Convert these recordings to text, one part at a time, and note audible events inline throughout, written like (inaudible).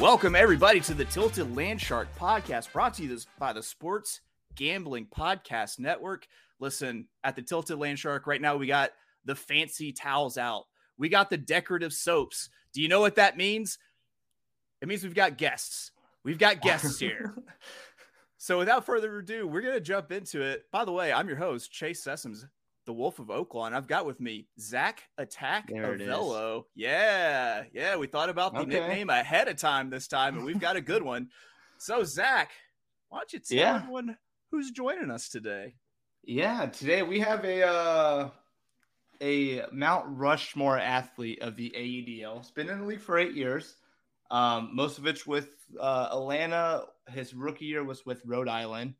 Welcome, everybody, to the Tilted Land Shark podcast brought to you by the Sports Gambling Podcast Network. Listen, at the Tilted Land Shark, right now we got the fancy towels out, we got the decorative soaps. Do you know what that means? It means we've got guests. We've got guests (laughs) here. so, without further ado, we're going to jump into it. By the way, I'm your host, Chase Sessoms, the Wolf of Oaklawn. I've got with me Zack Attack Avello. Yeah, yeah. We thought about the okay. nickname ahead of time this time, and we've got a good one. So, Zack, why don't you tell yeah. everyone who's joining us today? Yeah, today we have a uh, a Mount Rushmore athlete of the AUDL. It's been in the league for eight years. Um, most of it's with uh, Atlanta. His rookie year was with Rhode Island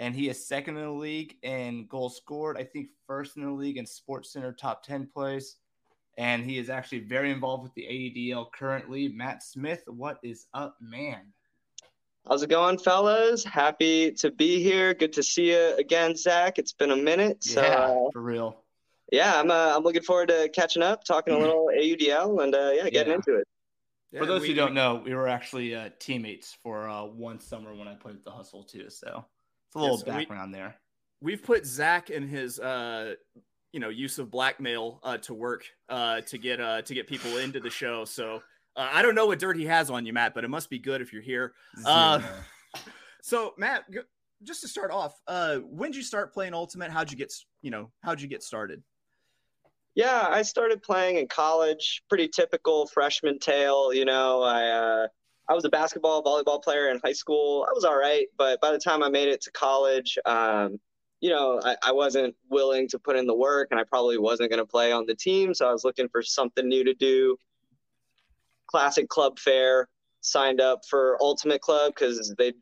and he is second in the league in goals scored. I think first in the league in Sports Center top 10 plays. And he is actually very involved with the AUDL currently. Matt Smith, what is up, man? How's it going, fellas? Happy to be here. Good to see you again, Zack. It's been a minute. So, yeah, uh, for real. Yeah, I'm. Uh, I'm looking forward to catching up, talking a little AUDL, and uh, yeah, getting yeah. into it. For those we, who don't know, we were actually uh, teammates for uh, one summer when I played at the Hustle too. So it's a little yes, background we, there. We've put Zack and his uh you know use of blackmail uh, to work uh, to get uh, to get people into the show. So uh, I don't know what dirt he has on you, Matt, but it must be good if you're here. Uh, (laughs) so Matt, just to start off, uh, when did you start playing Ultimate? How'd you get you know how'd you get started? Yeah, I started playing in college. Pretty typical freshman tale. You know, I uh, I was a basketball, volleyball player in high school. I was all right, but by the time I made it to college, um, you know, I, I, wasn't willing to put in the work, and I probably wasn't going to play on the team. So I was looking for something new to do. Classic club fair. Signed up for Ultimate Club because they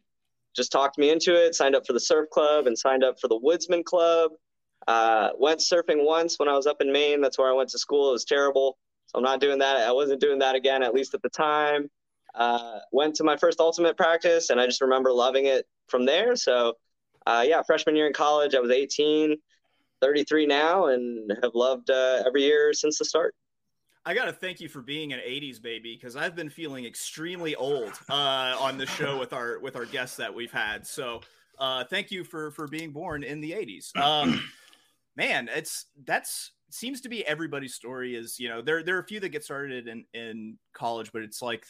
just talked me into it. Signed up for the Surf Club and signed up for the Woodsman Club. Uh, went surfing once when I was up in Maine. That's where I went to school. It was terrible. So I'm not doing that. I wasn't doing that again, at least at the time. Uh, went to my first ultimate practice, and I just remember loving it from there. So, uh, yeah, freshman year in college, I was 18, 33 now, and have loved uh, every year since the start. I got to thank you for being an 80s baby because I've been feeling extremely old uh, on the show with our with our guests that we've had. So, uh, thank you for for being born in the 80s. Um, (clears throat) man, it's that's seems to be everybody's story is you know there there are a few that get started in in college but it's like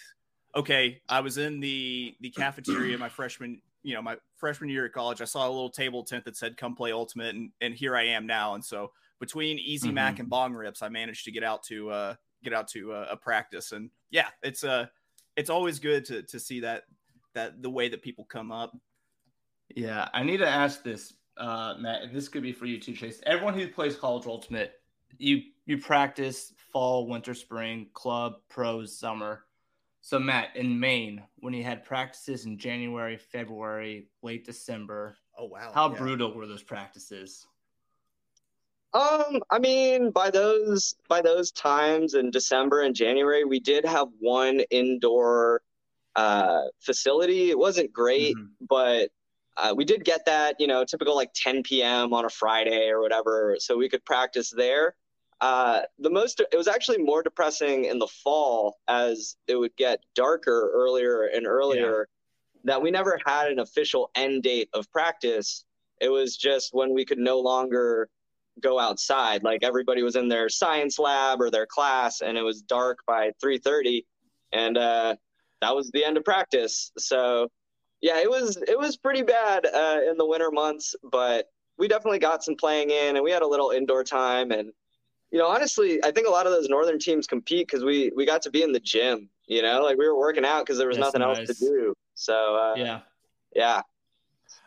okay, I was in the the cafeteria my freshman, you know, my freshman year at college. I saw a little table tent that said "Come play Ultimate," and and here I am now. And so between Easy mm-hmm. Mac and Bong Rips, I managed to get out to uh, get out to uh, a practice. And yeah, it's uh it's always good to to see that that the way that people come up. Yeah, I need to ask this, uh, Matt. And this could be for you too, Chase. Everyone who plays college ultimate, you you practice fall, winter, spring, club, pros, summer so Matt, in Maine, when he had practices in January, February, late December. Oh wow. How yeah. brutal were those practices? Um, I mean, by those by those times in December and January, we did have one indoor uh, facility. It wasn't great, mm-hmm. but uh, we did get that, you know, typical like 10 p.m. on a Friday or whatever, so we could practice there. Uh, the most it was actually more depressing in the fall as it would get darker earlier and earlier yeah. that we never had an official end date of practice it was just when we could no longer go outside like everybody was in their science lab or their class and it was dark by 3.30 and uh, that was the end of practice so yeah, it was it was pretty bad uh, in the winter months, but we definitely got some playing in, and we had a little indoor time. And you know, honestly, I think a lot of those northern teams compete because we we got to be in the gym. You know, like we were working out because there was That's nothing nice. else to do. So uh, yeah, yeah.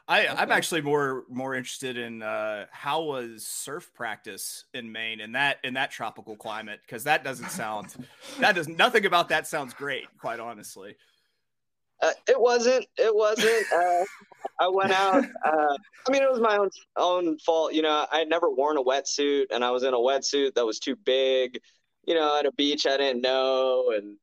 I, okay. I'm actually more more interested in uh, how was surf practice in Maine in that in that tropical climate because that doesn't sound that does nothing about that sounds great quite honestly. Uh, it wasn't. It wasn't. Uh, I went out. (laughs) Uh, I mean, it was my own own fault. You know, I had never worn a wetsuit, and I was in a wetsuit that was too big. You know, at a beach I didn't know, and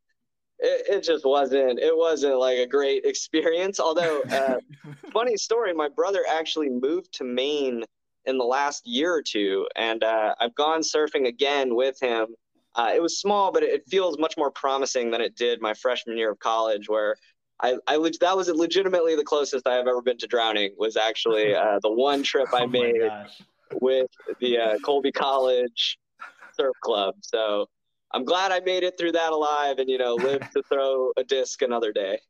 it, it just wasn't. It wasn't like a great experience. Although, uh, (laughs) funny story, my brother actually moved to Maine in the last year or two, and uh, I've gone surfing again with him. Uh, it was small, but it feels much more promising than it did my freshman year of college, where I, I that was legitimately the closest I have ever been to drowning. Was actually uh, the one trip I (laughs) oh made with the uh, Colby College Surf Club. So I'm glad I made it through that alive, and you know, lived to (laughs) throw a disc another day.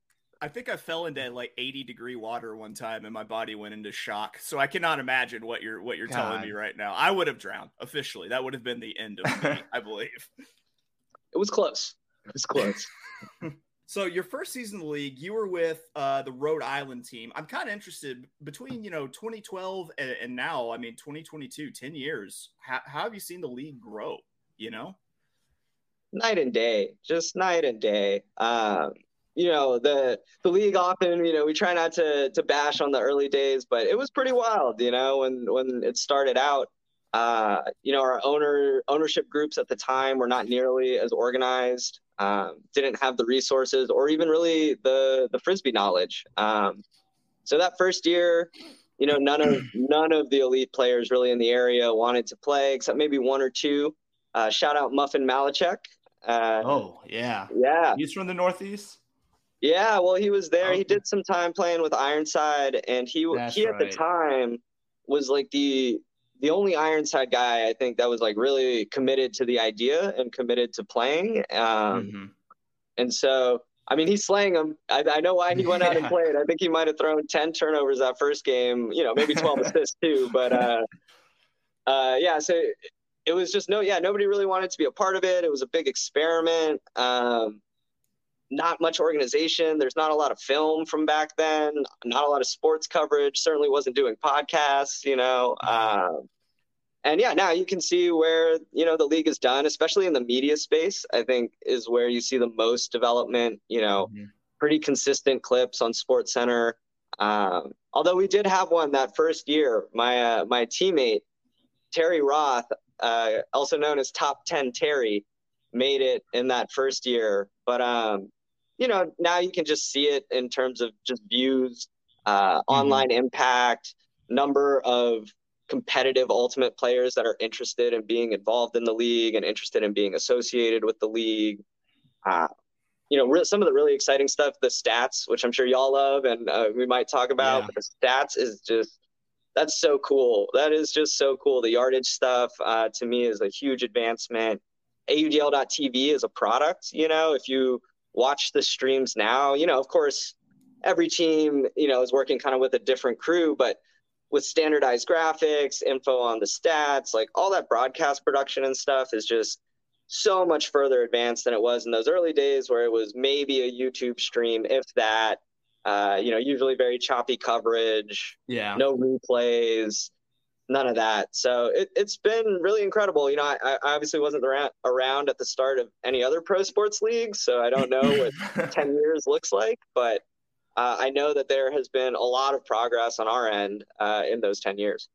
I think I fell into like 80 degree water one time, and my body went into shock. So I cannot imagine what you're what you're God. telling me right now. I would have drowned officially. That would have been the end of me, (laughs) I believe. It was close. It was close. So your first season in the league, you were with uh, the Rhode Island team. I'm kind of interested between you know 2012 and, and, now. I mean 2022, 10 years. How, how have you seen the league grow? You know, night and day, just night and day. Um, you know the the league often you know we try not to to bash on the early days, but it was pretty wild. You know when when it started out. Uh, you know, our owner ownership groups at the time were not nearly as organized um, didn't have the resources or even really the the frisbee knowledge. Um, so that first year, you know, none of (clears throat) none of the elite players really in the area wanted to play, except maybe one or two. Uh, shout out Muffin Malachek. Uh, oh yeah, yeah. He's from the Northeast. Yeah, well, he was there. He did some time playing with Ironside, and he That's he at right. the time was like the the only Ironside guy I think that was like really committed to the idea and committed to playing. Um, mm-hmm. And so, I mean, he's slaying them. I, I know why he went out and (laughs) played. I think he might have thrown 10 turnovers that first game, you know, maybe 12 assists too. But uh, uh, yeah, so it was just no, yeah, nobody really wanted to be a part of it. It was a big experiment. Um, not much organization. There's not a lot of film from back then. Not a lot of sports coverage. Certainly wasn't doing podcasts. You know, uh, and yeah, now you can see where you know the league is done, especially in the media space. I think is where you see the most development. You know, mm-hmm. pretty consistent clips on Sports Center. Um, although we did have one that first year, my uh, my teammate Terry Roth, uh, also known as Top Ten Terry, made it in that first year. But um, you know, now you can just see it in terms of just views, uh, mm-hmm. online impact, number of competitive ultimate players that are interested in being involved in the league and interested in being associated with the league. Uh, you know, re- some of the really exciting stuff, the stats, which I'm sure y'all love and uh, we might talk about. Yeah. the stats is just that's so cool. That is just so cool. The yardage stuff uh, to me is a huge advancement. AUDL.TV is a product. You know, if you watch the streams now. You know, of course, every team, you know, is working kind of with a different crew, but with standardized graphics, info on the stats, like all that broadcast production and stuff is just so much further advanced than it was in those early days where it was maybe a YouTube stream, if that. Uh, you know, usually very choppy coverage. Yeah. No replays none of that. So it, has been really incredible. You know, I, I obviously wasn't around, around at the start of any other pro sports league, so I don't know what (laughs) 10 years looks like, but uh, I know that there has been a lot of progress on our end uh, in those 10 years.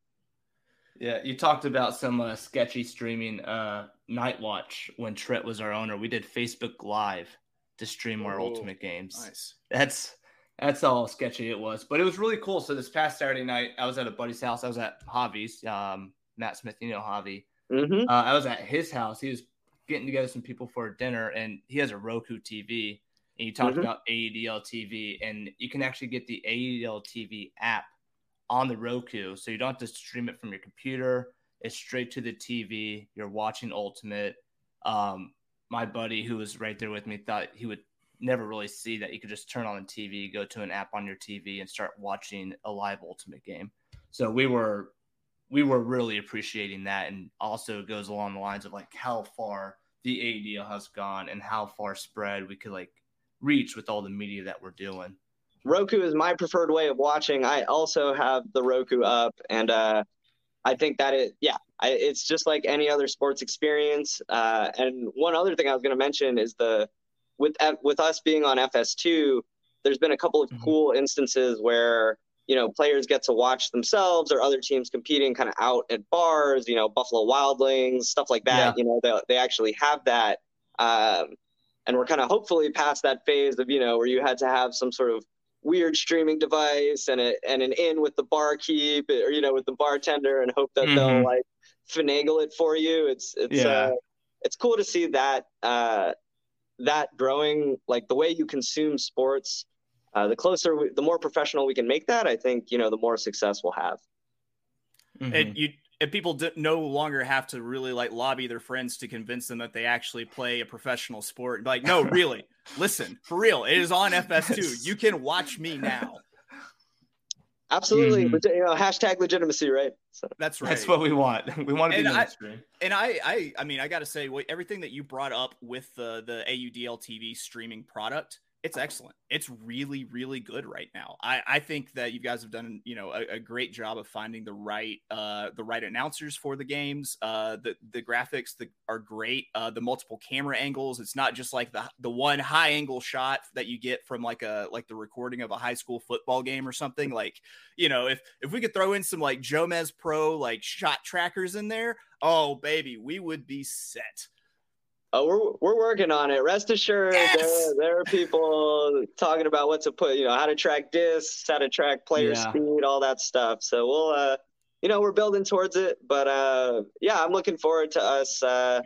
Yeah, you talked about some uh, sketchy streaming. Uh, Night Watch, when Tret was our owner, we did Facebook Live to stream our Ultimate games. Nice. That's that's how sketchy it was. But it was really cool. So this past Saturday night, I was at a buddy's house. I was at Javi's, um, Matt Smith, you know Javi. Mm-hmm. Uh, I was at his house. He was getting together some people for dinner, and he has a Roku TV. And you talked mm-hmm. about AUDL TV, and you can actually get the AUDL TV app on the Roku, so you don't have to stream it from your computer. It's straight to the TV. You're watching Ultimate. Um, my buddy who was right there with me thought he would never really see that you could just turn on the TV, go to an app on your TV, and start watching a live Ultimate game. So we were we were really appreciating that, and also goes along the lines of like how far the AUDL has gone and how far spread we could like reach with all the media that we're doing. Roku is my preferred way of watching. I also have the Roku up, and uh, I think that it, yeah, it's just like any other sports experience. Uh, and one other thing I was going to mention is the with with us being on FS2, there's been a couple of mm-hmm. cool instances where you know players get to watch themselves or other teams competing kind of out at bars. You know, Buffalo Wild Wings, stuff like that. Yeah. You know, they they actually have that. Um, and we're kind of hopefully past that phase of you know where you had to have some sort of weird streaming device and a, and an in with the barkeep or you know with the bartender and hope that mm-hmm. they'll like finagle it for you. It's it's yeah. uh, it's cool to see that uh, that growing like the way you consume sports. Uh, the closer, we, the more professional we can make that, I think you know the more success we'll have. Mm-hmm. And you and people no longer have to really like lobby their friends to convince them that they actually play a professional sport. Like, no, really, (laughs) listen, for real, it is on FS2. You can watch me now. Absolutely, mm-hmm. you know, hashtag legitimacy, right? So. That's right. That's what we want. (laughs) We want to be mainstream. And I, I, I mean, I got to say, everything that you brought up with the the AUDL TV streaming product it's excellent. It's really, really good right now. I, I think that you guys have done, you know, a, a great job of finding the right, uh, the right announcers for the games. Uh, the the graphics that are great. Uh, the multiple camera angles. It's not just like the the one high angle shot that you get from like a like the recording of a high school football game or something. Like, you know, if if we could throw in some like Jomez Pro like shot trackers in there, oh baby, we would be set. Oh, we're we're working on it. Rest assured, yes! there, there are people talking about what to put, you know, how to track discs, how to track player yeah. speed, all that stuff. So we'll, uh, you know, we're building towards it. But uh, yeah, I'm looking forward to us, uh,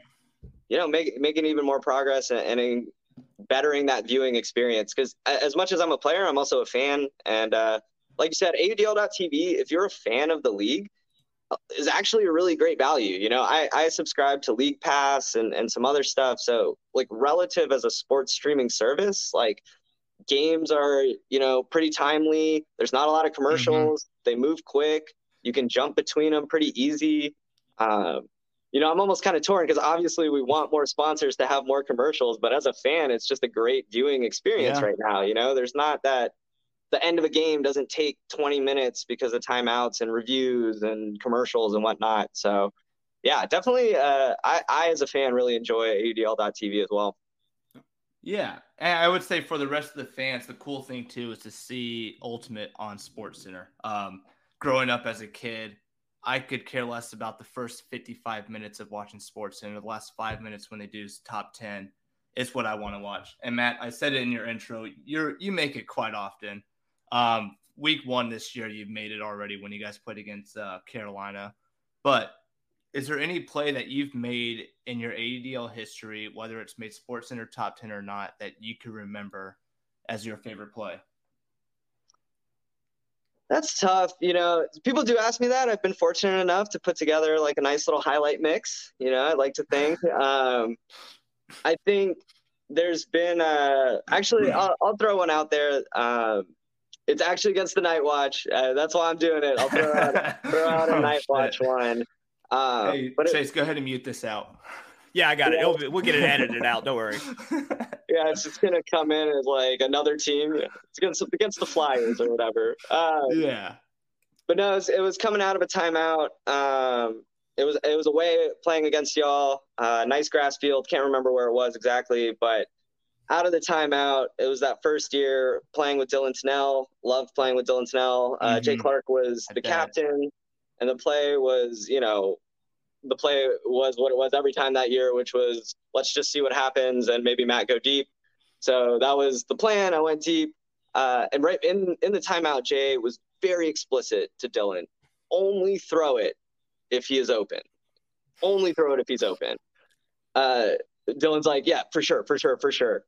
you know, make, making even more progress and, and bettering that viewing experience. Because as much as I'm a player, I'm also a fan. And uh, like you said, AUDL.TV, if you're a fan of the league, is actually a really great value. You know, I, I subscribe to League Pass and, and some other stuff. So like relative as a sports streaming service, like games are, you know, pretty timely. There's not a lot of commercials. Mm-hmm. They move quick. You can jump between them pretty easy. Um, you know, I'm almost kind of torn because obviously we want more sponsors to have more commercials, but as a fan, it's just a great viewing experience yeah. right now. You know, there's not that the end of a game doesn't take 20 minutes because of timeouts and reviews and commercials and whatnot. So, yeah, definitely. Uh, I, I, as a fan, really enjoy AUDL.tv as well. Yeah, and I would say for the rest of the fans, the cool thing too is to see Ultimate on Sports Center. Um, growing up as a kid, I could care less about the first 55 minutes of watching Sports Center. The last five minutes when they do top 10 is what I want to watch. And Matt, I said it in your intro. You're you make it quite often. Um, week one this year, you've made it already when you guys played against uh, Carolina. But is there any play that you've made in your AUDL history, whether it's made Sports Center top 10 or not, that you can remember as your favorite play? That's tough. You know, people do ask me that. I've been fortunate enough to put together like a nice little highlight mix. You know, I like to think. (laughs) Um, I think there's been uh, actually, I'll, I'll, throw one out there. Um, it's actually against the Night Watch. Uh, that's why I'm doing it. I'll throw out, throw out a (laughs) oh, Night Watch one. Uh, hey, but Chase, it, go ahead and mute this out. Yeah, I got yeah. it. we'll get it edited out. Don't worry. (laughs) yeah, it's just gonna come in as like another team. It's against against the Flyers or whatever. Um, yeah. But no, it was, it was, coming out of a timeout. Um, it was it was away playing against y'all. Uh, nice grass field. Can't remember where it was exactly, but out of the timeout, it was that first year playing with Dylan Tunnell. Loved playing with Dylan Tunnell. Uh, mm-hmm. Jay Clark was the captain, and the play was, you know, the play was what it was every time that year, which was let's just see what happens and maybe Matt go deep. So that was the plan. I went deep, uh, and right in in the timeout, Jay was very explicit to Dylan: only throw it if he is open. Only throw it if he's open. Uh, Dylan's like, yeah, for sure, for sure, for sure.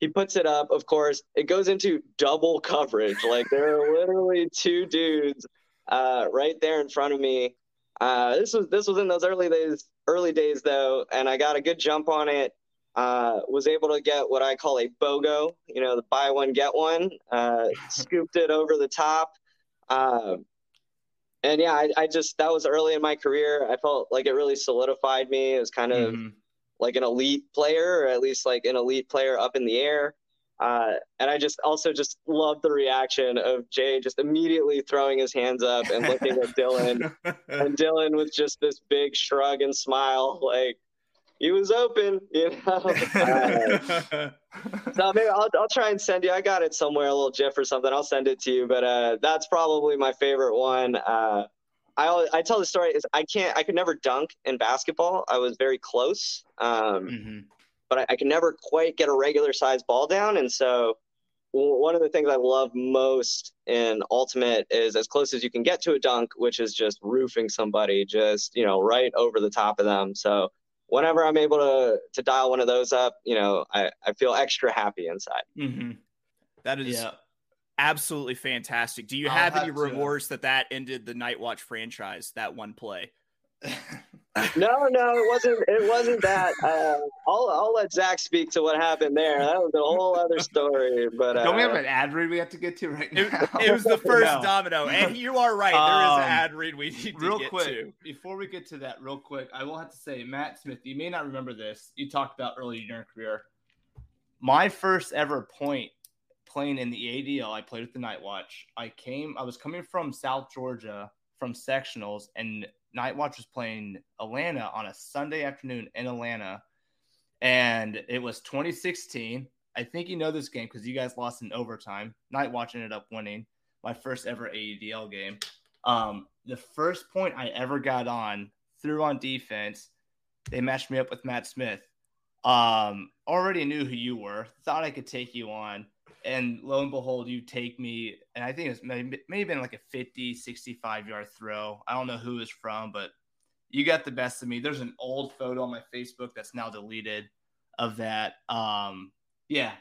He puts it up. Of course, it goes into double coverage. Like there are literally two dudes uh, right there in front of me. Uh, this was this was in those early days. Early days though, and I got a good jump on it. uh, was able to get what I call a BOGO, you know, the buy one, get one, uh, (laughs) scooped it over the top. Um, and yeah, I, I, just, that was early in my career. I felt like it really solidified me. It was kind of mm-hmm. Like an elite player, or at least like an elite player up in the air. Uh, and I just also just loved the reaction of Jay just immediately throwing his hands up and looking at Dylan, (laughs) and Dylan with just this big shrug and smile, like, he was open, (laughs) you know. (laughs) uh, so maybe I'll, I'll try and send you. I got it somewhere, a little GIF or something. I'll send it to you. But uh, that's probably my favorite one. Uh, I I tell the story is I can't I could never dunk in basketball. I was very close, um, mm-hmm. but I, I could never quite get a regular size ball down. And so one of the things I love most in Ultimate is as close as you can get to a dunk, which is just roofing somebody, just you know, right over the top of them. So whenever I'm able to to dial one of those up, you know, I, I feel extra happy inside. Mm-hmm. That is yeah. Absolutely fantastic. Do you have, have any remorse that that ended the Night Watch franchise? That one play. (laughs) no, no, it wasn't. It wasn't that. Uh, I'll I'll let Zack speak to what happened there. That was a whole other story. But uh, don't we have an ad read we have to get to right now? It, it was the (laughs) first no. domino, and you are right. There um, is an um, ad read we need real to quick, to. Before we get to that, real quick, I will have to say, Matt Smith, you may not remember this. You talked about early in your career. My first ever point playing in the AUDL, I played with the Night Watch. I came. I was coming from South Georgia from sectionals, and Night Watch was playing Atlanta on a Sunday afternoon in Atlanta, and it was 2016. I think you know this game because you guys lost in overtime. Night Watch ended up winning my first ever AUDL game. Um, the first point I ever got on through on defense, they matched me up with Matt Smith. Um, already knew who you were, thought I could take you on and lo and behold, you take me, and I think it's maybe, maybe been like a 50, 65 yard throw. I don't know who it's from, but you got the best of me. There's an old photo on my Facebook that's now deleted of that. Um, yeah,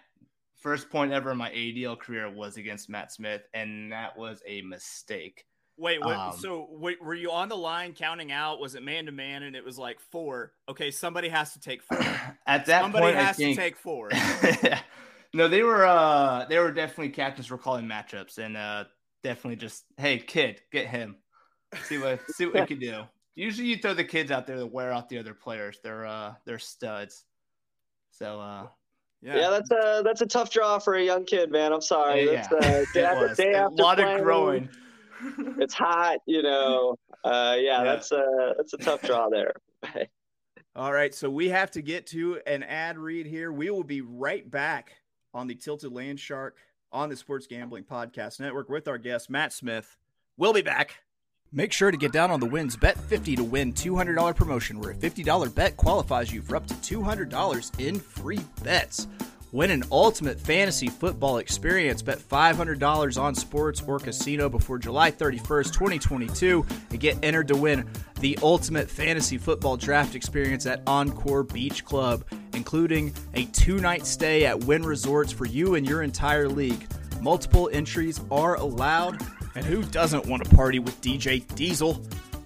first point ever in my AUDL career was against Matt Smith, and that was a mistake. Wait, wait um, so wait, were you on the line counting out? Was it man to man, and it was like four? Okay, somebody has to take four. (clears throat) At that somebody point, has think, to take four. (laughs) No, they were uh they were definitely captains for calling matchups and uh definitely just hey kid, get him. See what see what we can do. Usually you throw the kids out there to wear out the other players. They're uh they're studs. So uh yeah. yeah, that's a that's a tough draw for a young kid, man. I'm sorry. Yeah, that's, uh, day after, day after a lot playing, of growing. it's hot, you know. Uh, yeah, yeah, that's a that's a tough draw there. (laughs) All right, so we have to get to an ad read here. We will be right back on the Tilted Land Shark on the Sports Gambling Podcast Network with our guest, Matt Smith. We'll be back. Make sure to get down on the wins. Bet 50 to win $200 promotion where a $50 bet qualifies you for up to $200 in free bets. Win an ultimate fantasy football experience. Bet $500 on sports or casino before July 31st, 2022, and get entered to win the ultimate fantasy football draft experience at Encore Beach Club, including a two night stay at Wynn Resorts for you and your entire league. Multiple entries are allowed. And who doesn't want to party with DJ Diesel?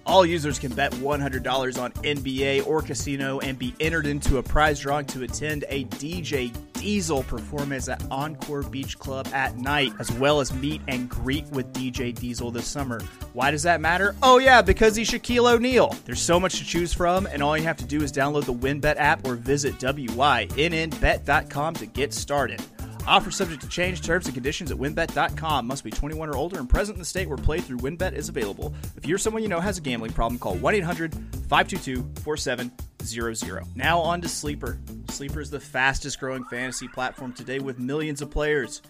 All users can bet $100 on NBA or casino and be entered into a prize drawing to attend a DJ Diesel performance at Encore Beach Club at night, as well as meet and greet with DJ Diesel this summer. Why does that matter? Oh, yeah, because he's Shaquille O'Neal. There's so much to choose from, and all you have to do is download the WynnBET app or visit WYNNBet.com to get started. Offer subject to change. Terms and conditions at wynnbet.com. Must be 21 or older and present in the state where playthrough WynnBET is available. If you're someone you know has a gambling problem, call 1 800 522 4700. Now on to Sleeper. Sleeper is the fastest growing fantasy platform today with millions of players.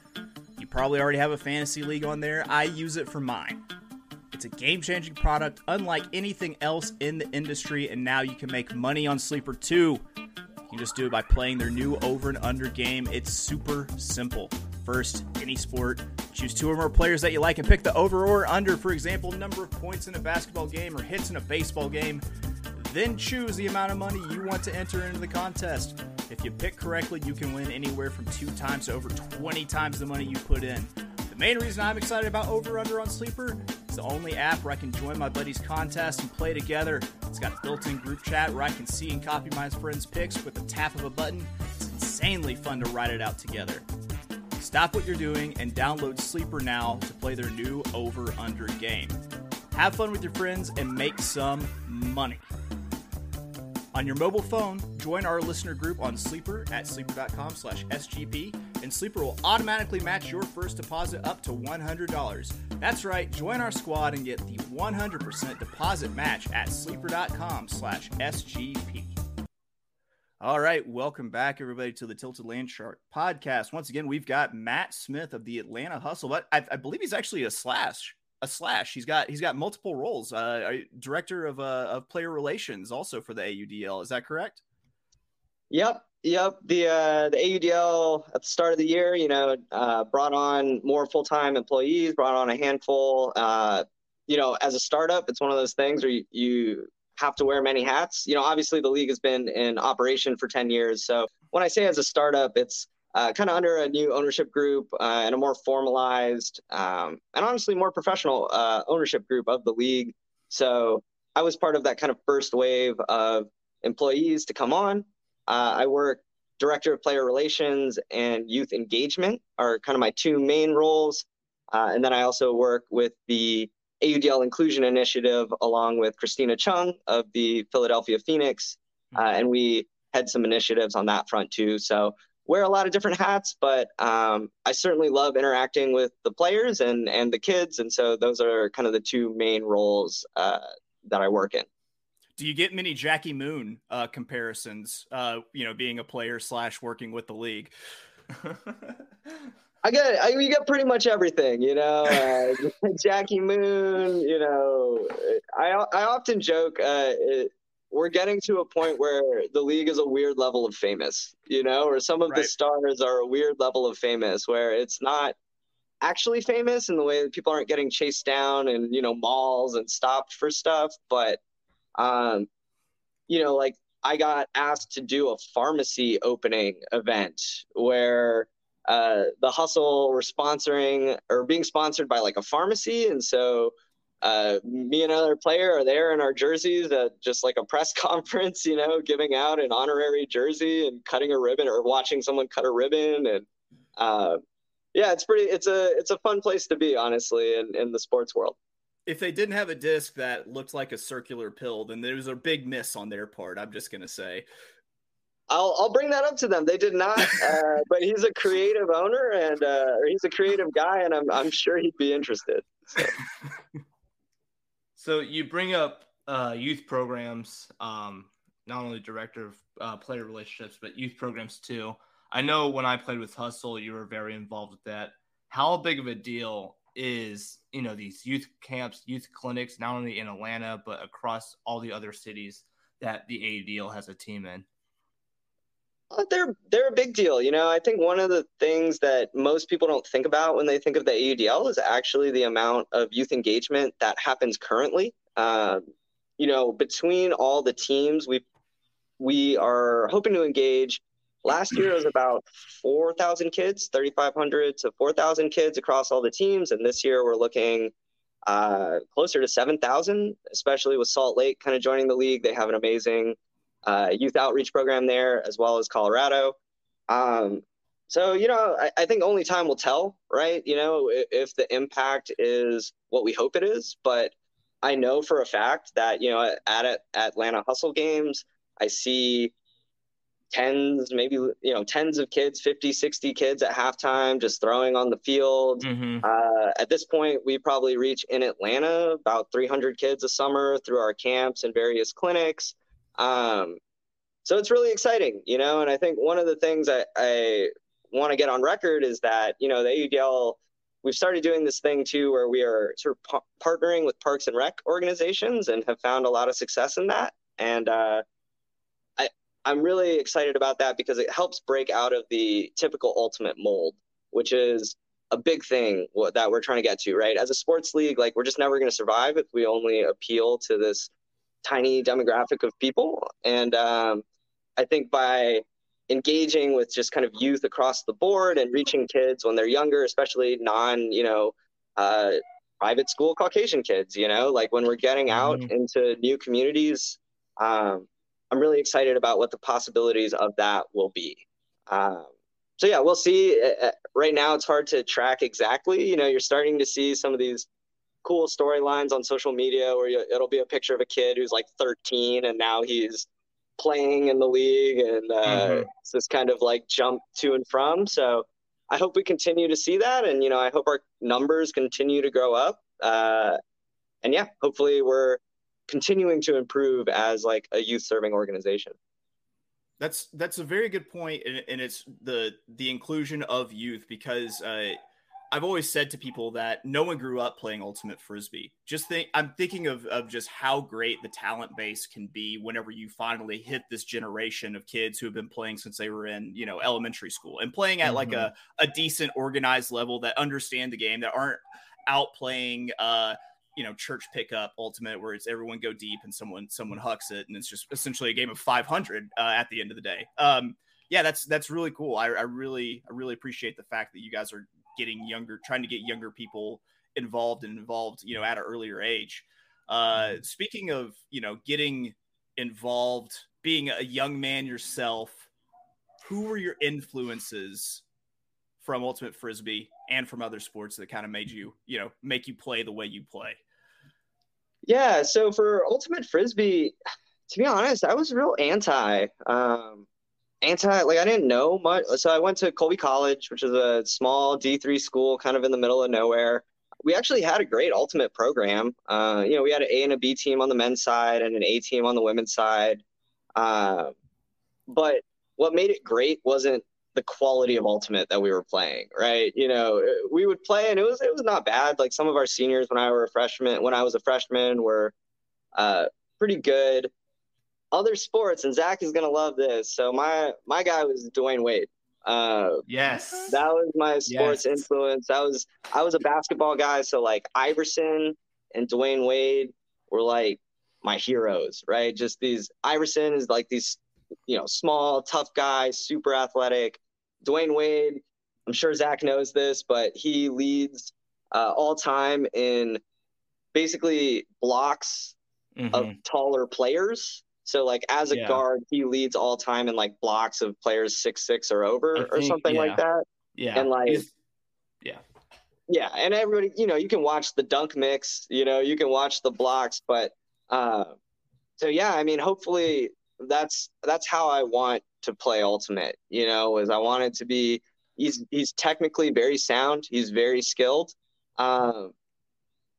You probably already have a fantasy league on there. I use it for mine. It's a game changing product, unlike anything else in the industry, and now you can make money on Sleeper too. You just do it by playing their new over and under game. It's super simple. First, any sport, choose two or more players that you like and pick the over or under, for example, number of points in a basketball game or hits in a baseball game. Then choose the amount of money you want to enter into the contest. If you pick correctly, you can win anywhere from two times to over 20 times the money you put in. Main reason I'm excited about over under on Sleeper is the only app where I can join my buddies' contests and play together. It's got a built in group chat where I can see and copy my friends' picks with the tap of a button. It's insanely fun to write it out together. Stop what you're doing and download Sleeper now to play their new over under game. Have fun with your friends and make some money. On your mobile phone, join our listener group on Sleeper at sleeper.com slash SGP, and Sleeper will automatically match your first deposit up to $100. That's right, join our squad and get the 100% deposit match at sleeper.com slash SGP. All right, welcome back, everybody, to the Tilted Land Shark podcast. Once again, we've got Matt Smith of the Atlanta Hustle, but I, I believe he's actually a slash a slash. He's got he's got multiple roles. Uh, director of uh, of player relations, also for the AUDL. Is that correct? Yep, yep. The uh, the AUDL at the start of the year, you know, uh, brought on more full time employees, brought on a handful. Uh, you know, as a startup, it's one of those things where you, you have to wear many hats. You know, obviously the league has been in operation for ten years, so when I say as a startup, it's uh, kind of under a new ownership group uh, and a more formalized um, and honestly more professional uh, ownership group of the league. So I was part of that kind of first wave of employees to come on. Uh, I work director of player relations and youth engagement are kind of my two main roles. Uh, and then I also work with the AUDL Inclusion Initiative along with Christina Chung of the Philadelphia Phoenix. Uh, and we had some initiatives on that front too. So wear a lot of different hats, but um, I certainly love interacting with the players and and the kids, and so those are kind of the two main roles uh, that I work in. Do you get many Jackie Moon uh, comparisons? Uh, you know, being a player slash working with the league. (laughs) I get I you get pretty much everything, you know. Uh, (laughs) Jackie Moon, you know. I I often joke. Uh, it, we're getting to a point where the league is a weird level of famous, you know, or some of right. the stars are a weird level of famous where it's not actually famous in the way that people aren't getting chased down and, you know, malls and stopped for stuff. But, um, you know, like I got asked to do a pharmacy opening event where uh, the hustle were sponsoring or being sponsored by like a pharmacy. And so, uh, me and another player are there in our jerseys at just like a press (laughs) conference, you know, giving out an honorary jersey and cutting a ribbon or watching someone cut a ribbon. And uh, yeah, it's pretty, it's a, it's a fun place to be, honestly, in, in the sports world. If they didn't have a disc that looked like a circular pill, then there was a big miss on their part. I'm just going to say. I'll, I'll bring that up to them. They did not, (laughs) uh, but he's a creative owner and uh, he's a creative guy, and I'm, I'm sure he'd be interested. So. (laughs) So you bring up uh, youth programs, um, not only director of uh, player relationships, but youth programs too. I know when I played with Hustle, you were very involved with that. How big of a deal is you know these youth camps, youth clinics, not only in Atlanta but across all the other cities that the AUDL has a team in? They're they're a big deal. You know, I think one of the things that most people don't think about when they think of the AUDL is actually the amount of youth engagement that happens currently. Um, you know, between all the teams, we we are hoping to engage. Last year was about 4,000 kids, 3,500 to 4,000 kids across all the teams, and this year we're looking uh, closer to 7,000, especially with Salt Lake kind of joining the league. They have an amazing uh, youth outreach program there, as well as Colorado. Um, so, you know, I, I, think only time will tell, right? You know, if, if, the impact is what we hope it is. But I know for a fact that, you know, at, at Atlanta Hustle games, I see tens, maybe, you know, tens of kids, 50, 60 kids at halftime just throwing on the field. Mm-hmm. Uh, at this point, we probably reach in Atlanta about 300 kids a summer through our camps and various clinics. Um, so it's really exciting, you know. And I think one of the things I, I want to get on record is that you know the AUDL we've started doing this thing too where we are sort of partnering with parks and rec organizations and have found a lot of success in that. And uh, I I'm really excited about that because it helps break out of the typical ultimate mold, which is a big thing that we're trying to get to, right? As a sports league, like we're just never going to survive if we only appeal to this tiny demographic of people. And um, I think by engaging with just kind of youth across the board and reaching kids when they're younger, especially non, you know, uh, private school Caucasian kids. You know, like when we're getting out Mhm. into new communities, um, I'm really excited about what the possibilities of that will be. Um, so yeah, we'll see. Uh, uh, Right now, it's hard to track exactly. You know, you're starting to see some of these cool storylines on social media where you, it'll be a picture of a kid who's like 13 and now he's playing in the league and uh, Mhm. it's this kind of like jump to and from. So I hope we continue to see that, and you know, I hope our numbers continue to grow up. Uh, and yeah, hopefully we're continuing to improve as like a youth serving organization. That's that's a very good point, and, and it's the the inclusion of youth because uh, I've always said to people that no one grew up playing ultimate frisbee. Just think, I'm thinking of of just how great the talent base can be whenever you finally hit this generation of kids who have been playing since they were in you know elementary school and playing at like a a decent organized level that understand the game that aren't out playing uh you know church pickup ultimate where it's everyone go deep and someone someone hucks it and it's just essentially a game of 500 uh, at the end of the day. Um yeah that's that's really cool. I, I really i really appreciate the fact that you guys are getting younger trying to get younger people involved and involved you know at an earlier age uh speaking of you know getting involved being a young man yourself who were your influences from ultimate frisbee and from other sports that kind of made you you know make you play the way you play Yeah, so for ultimate frisbee, to be honest, I was real anti. Um, anti, like I didn't know much. So I went to Colby College, which is a small D3 school, kind of in the middle of nowhere. We actually had a great ultimate program. Uh, you know, we had an A and a B team on the men's side and an A team on the women's side. Uh, but what made it great wasn't the quality of ultimate that we were playing, right? You know, we would play and it was it was not bad. Like some of our seniors when I were a freshman, when I was a freshman, were uh, pretty good. Other sports, and Zack is gonna love this. So my my guy was Dwyane Wade. Uh, Yes. that was my sports Yes. influence. I was I was a basketball guy, so like Iverson and Dwyane Wade were like my heroes, right? Just these Iverson is like these, you know, small, tough guy, super athletic. Dwyane Wade, I'm sure Zack knows this, but he leads uh, all time in basically blocks Mhm. of taller players. So like as a Yeah. guard, he leads all time in like blocks of players six six or over I or something yeah. like that. yeah. and, like, He's- Yeah, and everybody, you know, you can watch the dunk mix, you know, you can watch the blocks, but uh, so yeah, I mean, hopefully that's that's how I want to play Ultimate. You know, is I want it to be he's he's technically very sound, he's very skilled, um,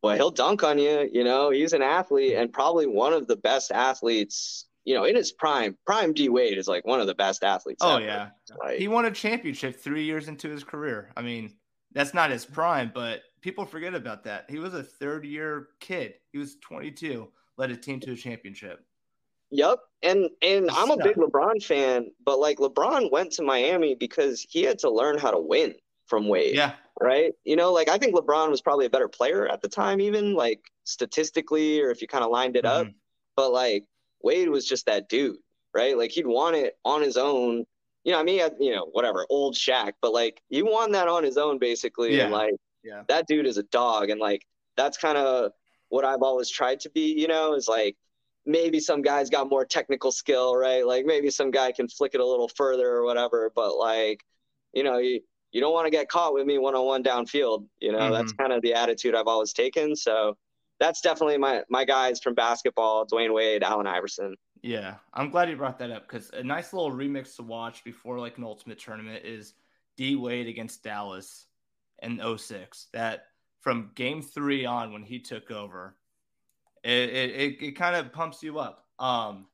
but he'll dunk on you. You know, he's an athlete and probably one of the best athletes. You know, in his prime, prime D Wade is like one of the best athletes. oh ever. yeah. Like, He won a championship three years into his career. I mean, that's not his prime, but people forget about that. He was a third year kid. He was 22, led a team to a championship. Yep. And and I'm a big LeBron fan, but like LeBron went to Miami because he had to learn how to win from Wade, Yeah. right? You know, like I think LeBron was probably a better player at the time even like statistically or if you kind of lined it up, Mhm. but like Wade was just that dude, right? Like he'd want it on his own. You know, I mean, had, you know, whatever, old Shaq, but like he won that on his own basically and Yeah. like Yeah. that dude is a dog and like that's kind of what I've always tried to be, you know, is like maybe some guy's got more technical skill, right? Like maybe some guy can flick it a little further or whatever, but like, you know, you, you don't want to get caught with me one on one downfield. You know, that's kind of the attitude I've always taken. So that's definitely my my guys from basketball, Dwyane Wade, Allen Iverson. Yeah, I'm glad you brought that up because a nice little remix to watch before like an ultimate tournament is D Wade against Dallas in 06. That from game three on when he took over, it it, it, it kind of pumps you up. Um,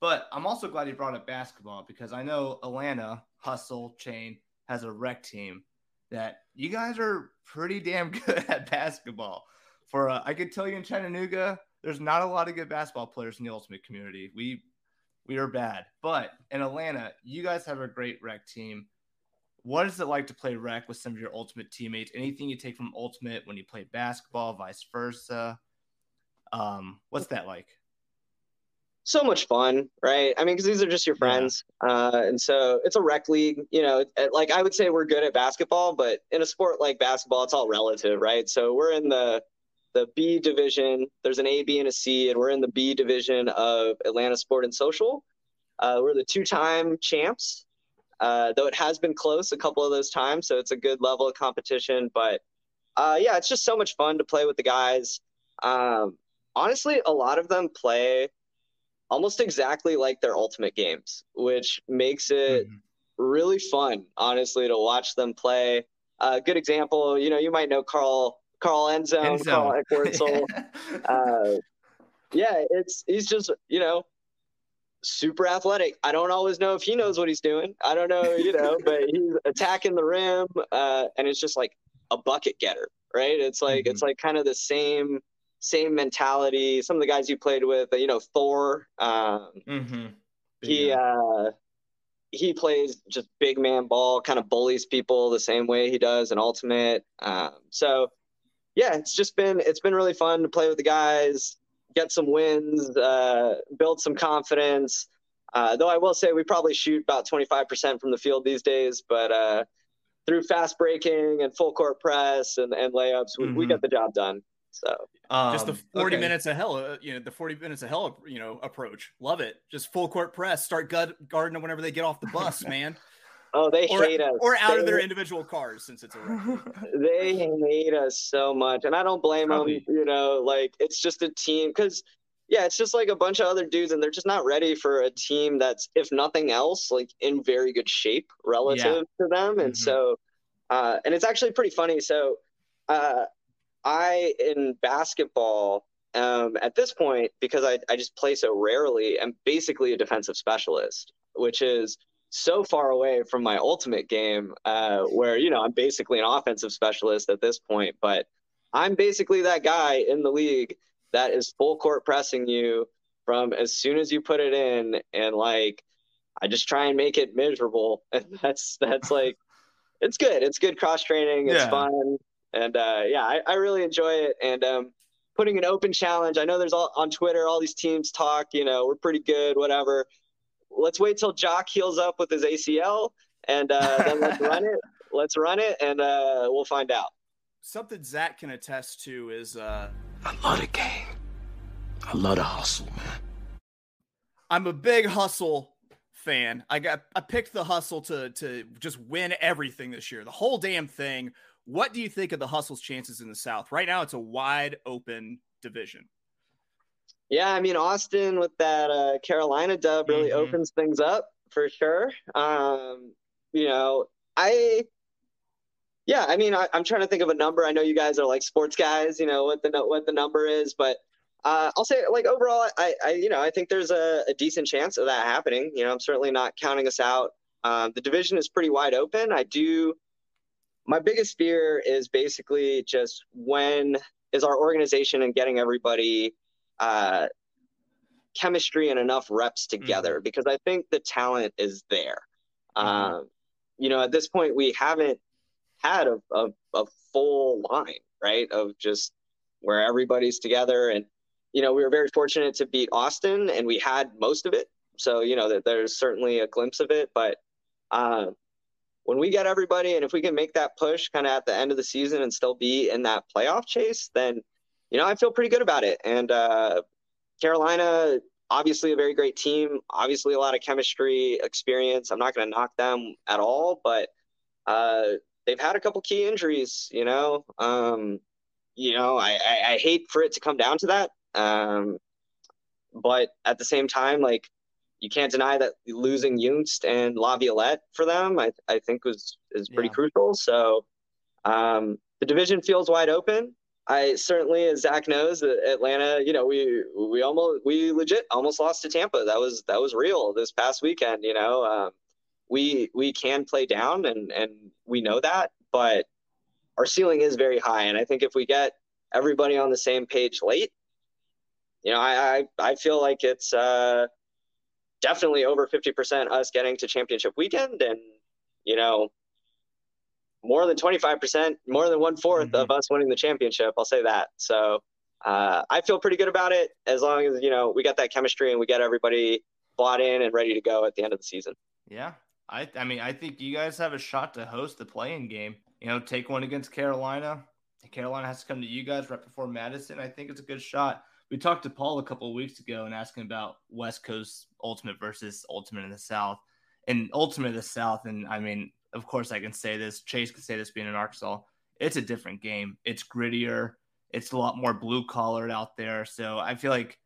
but I'm also glad you brought up basketball because I know Atlanta Hustle Chain has a rec team that you guys are pretty damn (laughs) good at basketball. For uh, I could tell you in Chattanooga, there's not a lot of good basketball players in the ultimate community. We we are bad, but in Atlanta, you guys have a great rec team. What is it like to play rec with some of your ultimate teammates? Anything you take from ultimate when you play basketball, vice versa? Um, what's that like? So much fun, right? I mean, because these are just your friends, uh, and so it's a rec league. You know, like I would say we're good at basketball, but in a sport like basketball, it's all relative, right? So we're in the the B division. There's an A, B, and a C, and we're in the B division of Atlanta Sport and Social. Uh, we're the two-time champs, uh, though it has been close a couple of those times, so it's a good level of competition. But uh, yeah, it's just so much fun to play with the guys. Um, honestly, a lot of them play almost exactly like their ultimate games, which makes it mm-hmm. really fun, honestly, to watch them play. A uh, good example, you know, you might know Carl Carl Enzo, Enzo. Carl (laughs) Eckwurzel. uh, yeah, it's he's just you know super athletic. I don't always know if he knows what he's doing. I don't know, you know, (laughs) but he's attacking the rim, uh, and it's just like a bucket getter, right? It's like mm-hmm. it's like kind of the same same mentality. Some of the guys you played with, you know, Thor. Um, mm-hmm. He uh, he plays just big man ball, kind of bullies people the same way he does in Ultimate. Um, so yeah, it's just been it's been really fun to play with the guys, get some wins, uh, build some confidence. Uh, though I will say we probably shoot about 25% from the field these days, but uh, through fast breaking and full court press and, and layups, we, mm-hmm. we get the job done. So um, just the 40 okay. minutes of hell, uh, you know, the 40 minutes of hell, you know, approach. Love it. Just full court press, start gut guarding whenever they get off the bus, (laughs) man. Oh, they or, hate us. Or out they, of their individual cars since it's a (laughs) They hate us so much. And I don't blame Probably. them. You know, like it's just a team because, yeah, it's just like a bunch of other dudes and they're just not ready for a team that's, if nothing else, like in very good shape relative yeah. to them. And mm-hmm. so, uh, and it's actually pretty funny. So, uh, I, in basketball, um, at this point, because I, I just play so rarely, am basically a defensive specialist, which is so far away from my ultimate game uh, where you know i'm basically an offensive specialist at this point but i'm basically that guy in the league that is full court pressing you from as soon as you put it in and like i just try and make it miserable. (laughs) And that's that's like it's good. It's good cross training it's yeah. fun and uh, yeah I, I really enjoy it and um, putting an open challenge i know there's all on twitter all these teams talk you know we're pretty good whatever let's wait till Jock heals up with his ACL, and uh, then let's (laughs) run it. Let's run it, and uh, we'll find out. Something Zack can attest to is uh, I love the game. I love the hustle, man. I'm a big hustle fan. I got I picked the hustle to to just win everything this year, the whole damn thing. What do you think of the hustle's chances in the South? Right now, it's a wide open division. Yeah, I mean Austin with that uh, Carolina dub really mm-hmm. opens things up for sure. Um, you know, I yeah, I mean I, am trying to think of a number. I know you guys are like sports guys, you know what the what the number is, but uh, I'll say like overall, I, I you know I think there's a, a, decent chance of that happening. You know, I'm certainly not counting us out. Um, the division is pretty wide open. I do. My biggest fear is basically just when is our organization and getting everybody uh, chemistry and enough reps together mm-hmm. because I think the talent is there. Mm-hmm. Um, you know, at this point, we haven't had a, a, a, full line, right, of just where everybody's together. And, you know, we were very fortunate to beat Austin and we had most of it. So, you know, that there's certainly a glimpse of it. But uh, when we get everybody and if we can make that push kind of at the end of the season and still be in that playoff chase, then – you know, I feel pretty good about it. And uh, Carolina, obviously a very great team, obviously a lot of chemistry experience. I'm not going to knock them at all, but uh, they've had a couple key injuries. You know, um, you know, I, I, I, hate for it to come down to that. Um, but at the same time, like you can't deny that losing Juengst and Laviolette for them, I, I think was is pretty yeah. crucial. So um, the division feels wide open. I certainly, as Zack knows, Atlanta. You know, we we almost we legit almost lost to Tampa. That was that was real this past weekend. You know, um, we we can play down, and and we know that, but our ceiling is very high. And I think if we get everybody on the same page late, you know, I I, I feel like it's uh, definitely over fifty percent us getting to championship weekend, and you know, more than 25%, more than one fourth mm-hmm. of us winning the championship. I'll say that. So uh, I feel pretty good about it as long as, you know, we got that chemistry and we get everybody bought in and ready to go at the end of the season. Yeah. I, I mean, I think you guys have a shot to host the play in game. You know, take one against Carolina, Carolina has to come to you guys right before Madison. I think it's a good shot. We talked to Paul a couple of weeks ago and asked him about West Coast Ultimate versus Ultimate in the South. And Ultimate in the South, and I mean, of course, I can say this. Chase can say this being in Arkansas. It's a different game. It's grittier. It's a lot more blue collared out there. So I feel like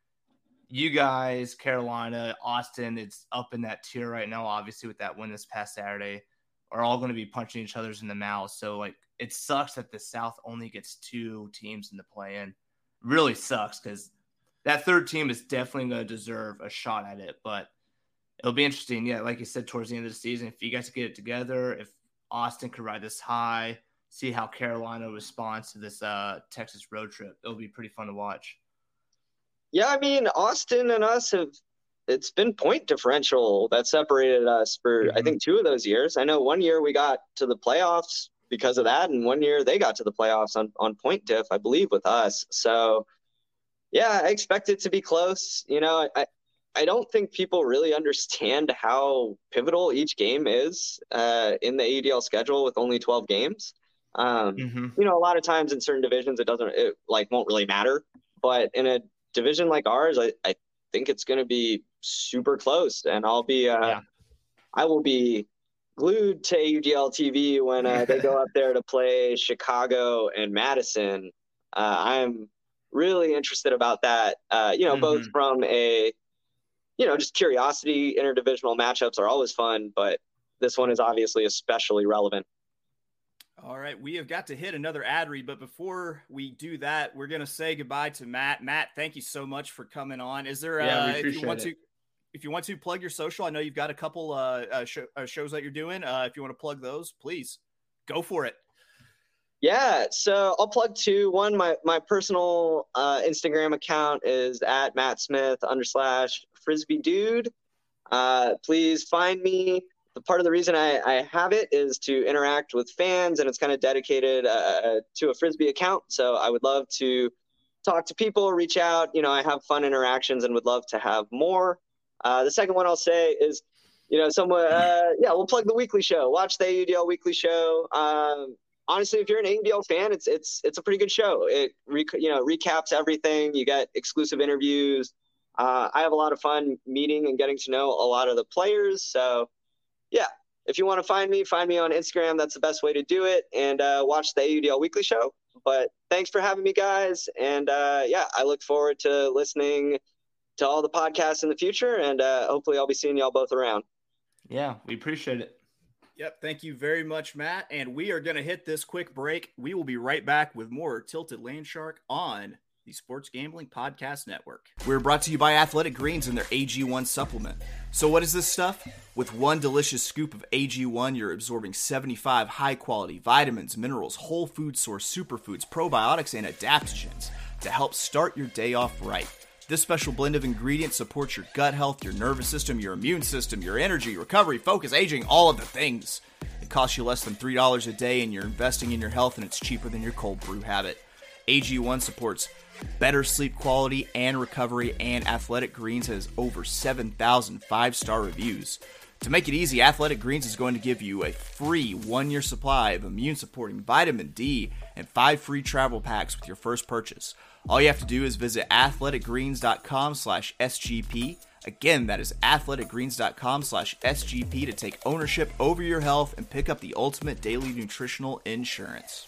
you guys, Carolina, Austin, it's up in that tier right now, obviously, with that win this past Saturday, are all going to be punching each other's in the mouth. So, like, it sucks that the South only gets two teams in the play in. Really sucks because that third team is definitely going to deserve a shot at it. But it'll be interesting. Yeah, like you said, towards the end of the season, if you guys get it together, if Austin could ride this high, see how Carolina responds to this uh, Texas road trip, it'll be pretty fun to watch. Yeah, I mean, Austin and us have it's been point differential that separated us for mm-hmm. I think two of those years. I know one year we got to the playoffs because of that, and one year they got to the playoffs on on point diff, I believe, with us. So yeah, I expect it to be close. You know, I I don't think people really understand how pivotal each game is uh, in the AUDL schedule with only 12 games. Um, mm-hmm. You know, a lot of times in certain divisions, it doesn't, it like won't really matter. But in a division like ours, I, I think it's going to be super close, and I'll be uh, yeah. I will be glued to AUDL TV when uh, they go up there to play Chicago and Madison. Uh, I'm really interested about that. Uh, you know, mm-hmm. both from a you know just curiosity. Interdivisional matchups are always fun, but this one is obviously especially relevant. All right, we have got to hit another ad read, but before we do that, we're going to say goodbye to Matt. Matt, thank you so much for coming on. Is there, yeah, uh, if you want it. to, if you want to plug your social, I know you've got a couple uh, uh, sh- uh, shows that you're doing. Uh, if you want to plug those, please go for it. Yeah, so I'll plug two. One, my my personal uh, Instagram account is at Matt Smith under slash Frisbee Dude. Uh, please find me the part of the reason I, I, have it is to interact with fans, and it's kind of dedicated uh, uh, to a frisbee account. So I would love to talk to people, reach out. You know, I have fun interactions, and would love to have more. Uh, the second one I'll say is, you know, someone, uh, yeah, we'll plug the weekly show. Watch the AUDL weekly show. Um, honestly, if you're an AUDL fan, it's it's it's a pretty good show. It you know recaps everything. You get exclusive interviews. Uh, I have a lot of fun meeting and getting to know a lot of the players. So yeah, if you want to find me, find me on Instagram. That's the best way to do it. And uh, watch the AUDL Weekly Show. But thanks for having me, guys. And uh, yeah, I look forward to listening to all the podcasts in the future. And uh, hopefully, I'll be seeing y'all both around. Yeah, we appreciate it. Yep. Thank you very much, Matt. And we are going to hit this quick break. We will be right back with more Tilted Land Shark on the Sports Gambling Podcast Network. We're brought to you by Athletic Greens and their AG1 supplement. So, what is this stuff? With one delicious scoop of AG1, you're absorbing 75 high quality vitamins, minerals, whole food source superfoods, probiotics, and adaptogens to help start your day off right. This special blend of ingredients supports your gut health, your nervous system, your immune system, your energy, recovery, focus, aging, all of the things. It costs you less than $3 a day, and you're investing in your health, and it's cheaper than your cold brew habit. AG1 supports better sleep quality and recovery, and Athletic Greens has over 7,000 five star reviews. To make it easy, Athletic Greens is going to give you a free one year supply of immune supporting vitamin D and five free travel packs with your first purchase. All you have to do is visit athleticgreens.com slash SGP. Again, that is athleticgreens.com slash SGP to take ownership over your health and pick up the ultimate daily nutritional insurance.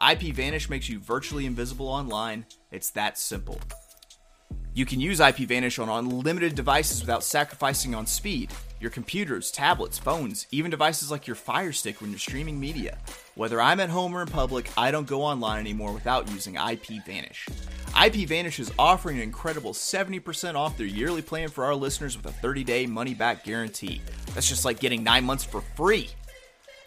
IPVanish makes you virtually invisible online. It's that simple. You can use IPVanish on unlimited devices without sacrificing on speed. Your computers, tablets, phones, even devices like your Fire Stick when you're streaming media. Whether I'm at home or in public, I don't go online anymore without using IPVanish. IP Vanish is offering an incredible 70% off their yearly plan for our listeners with a 30 day money back guarantee. That's just like getting 9 months for free.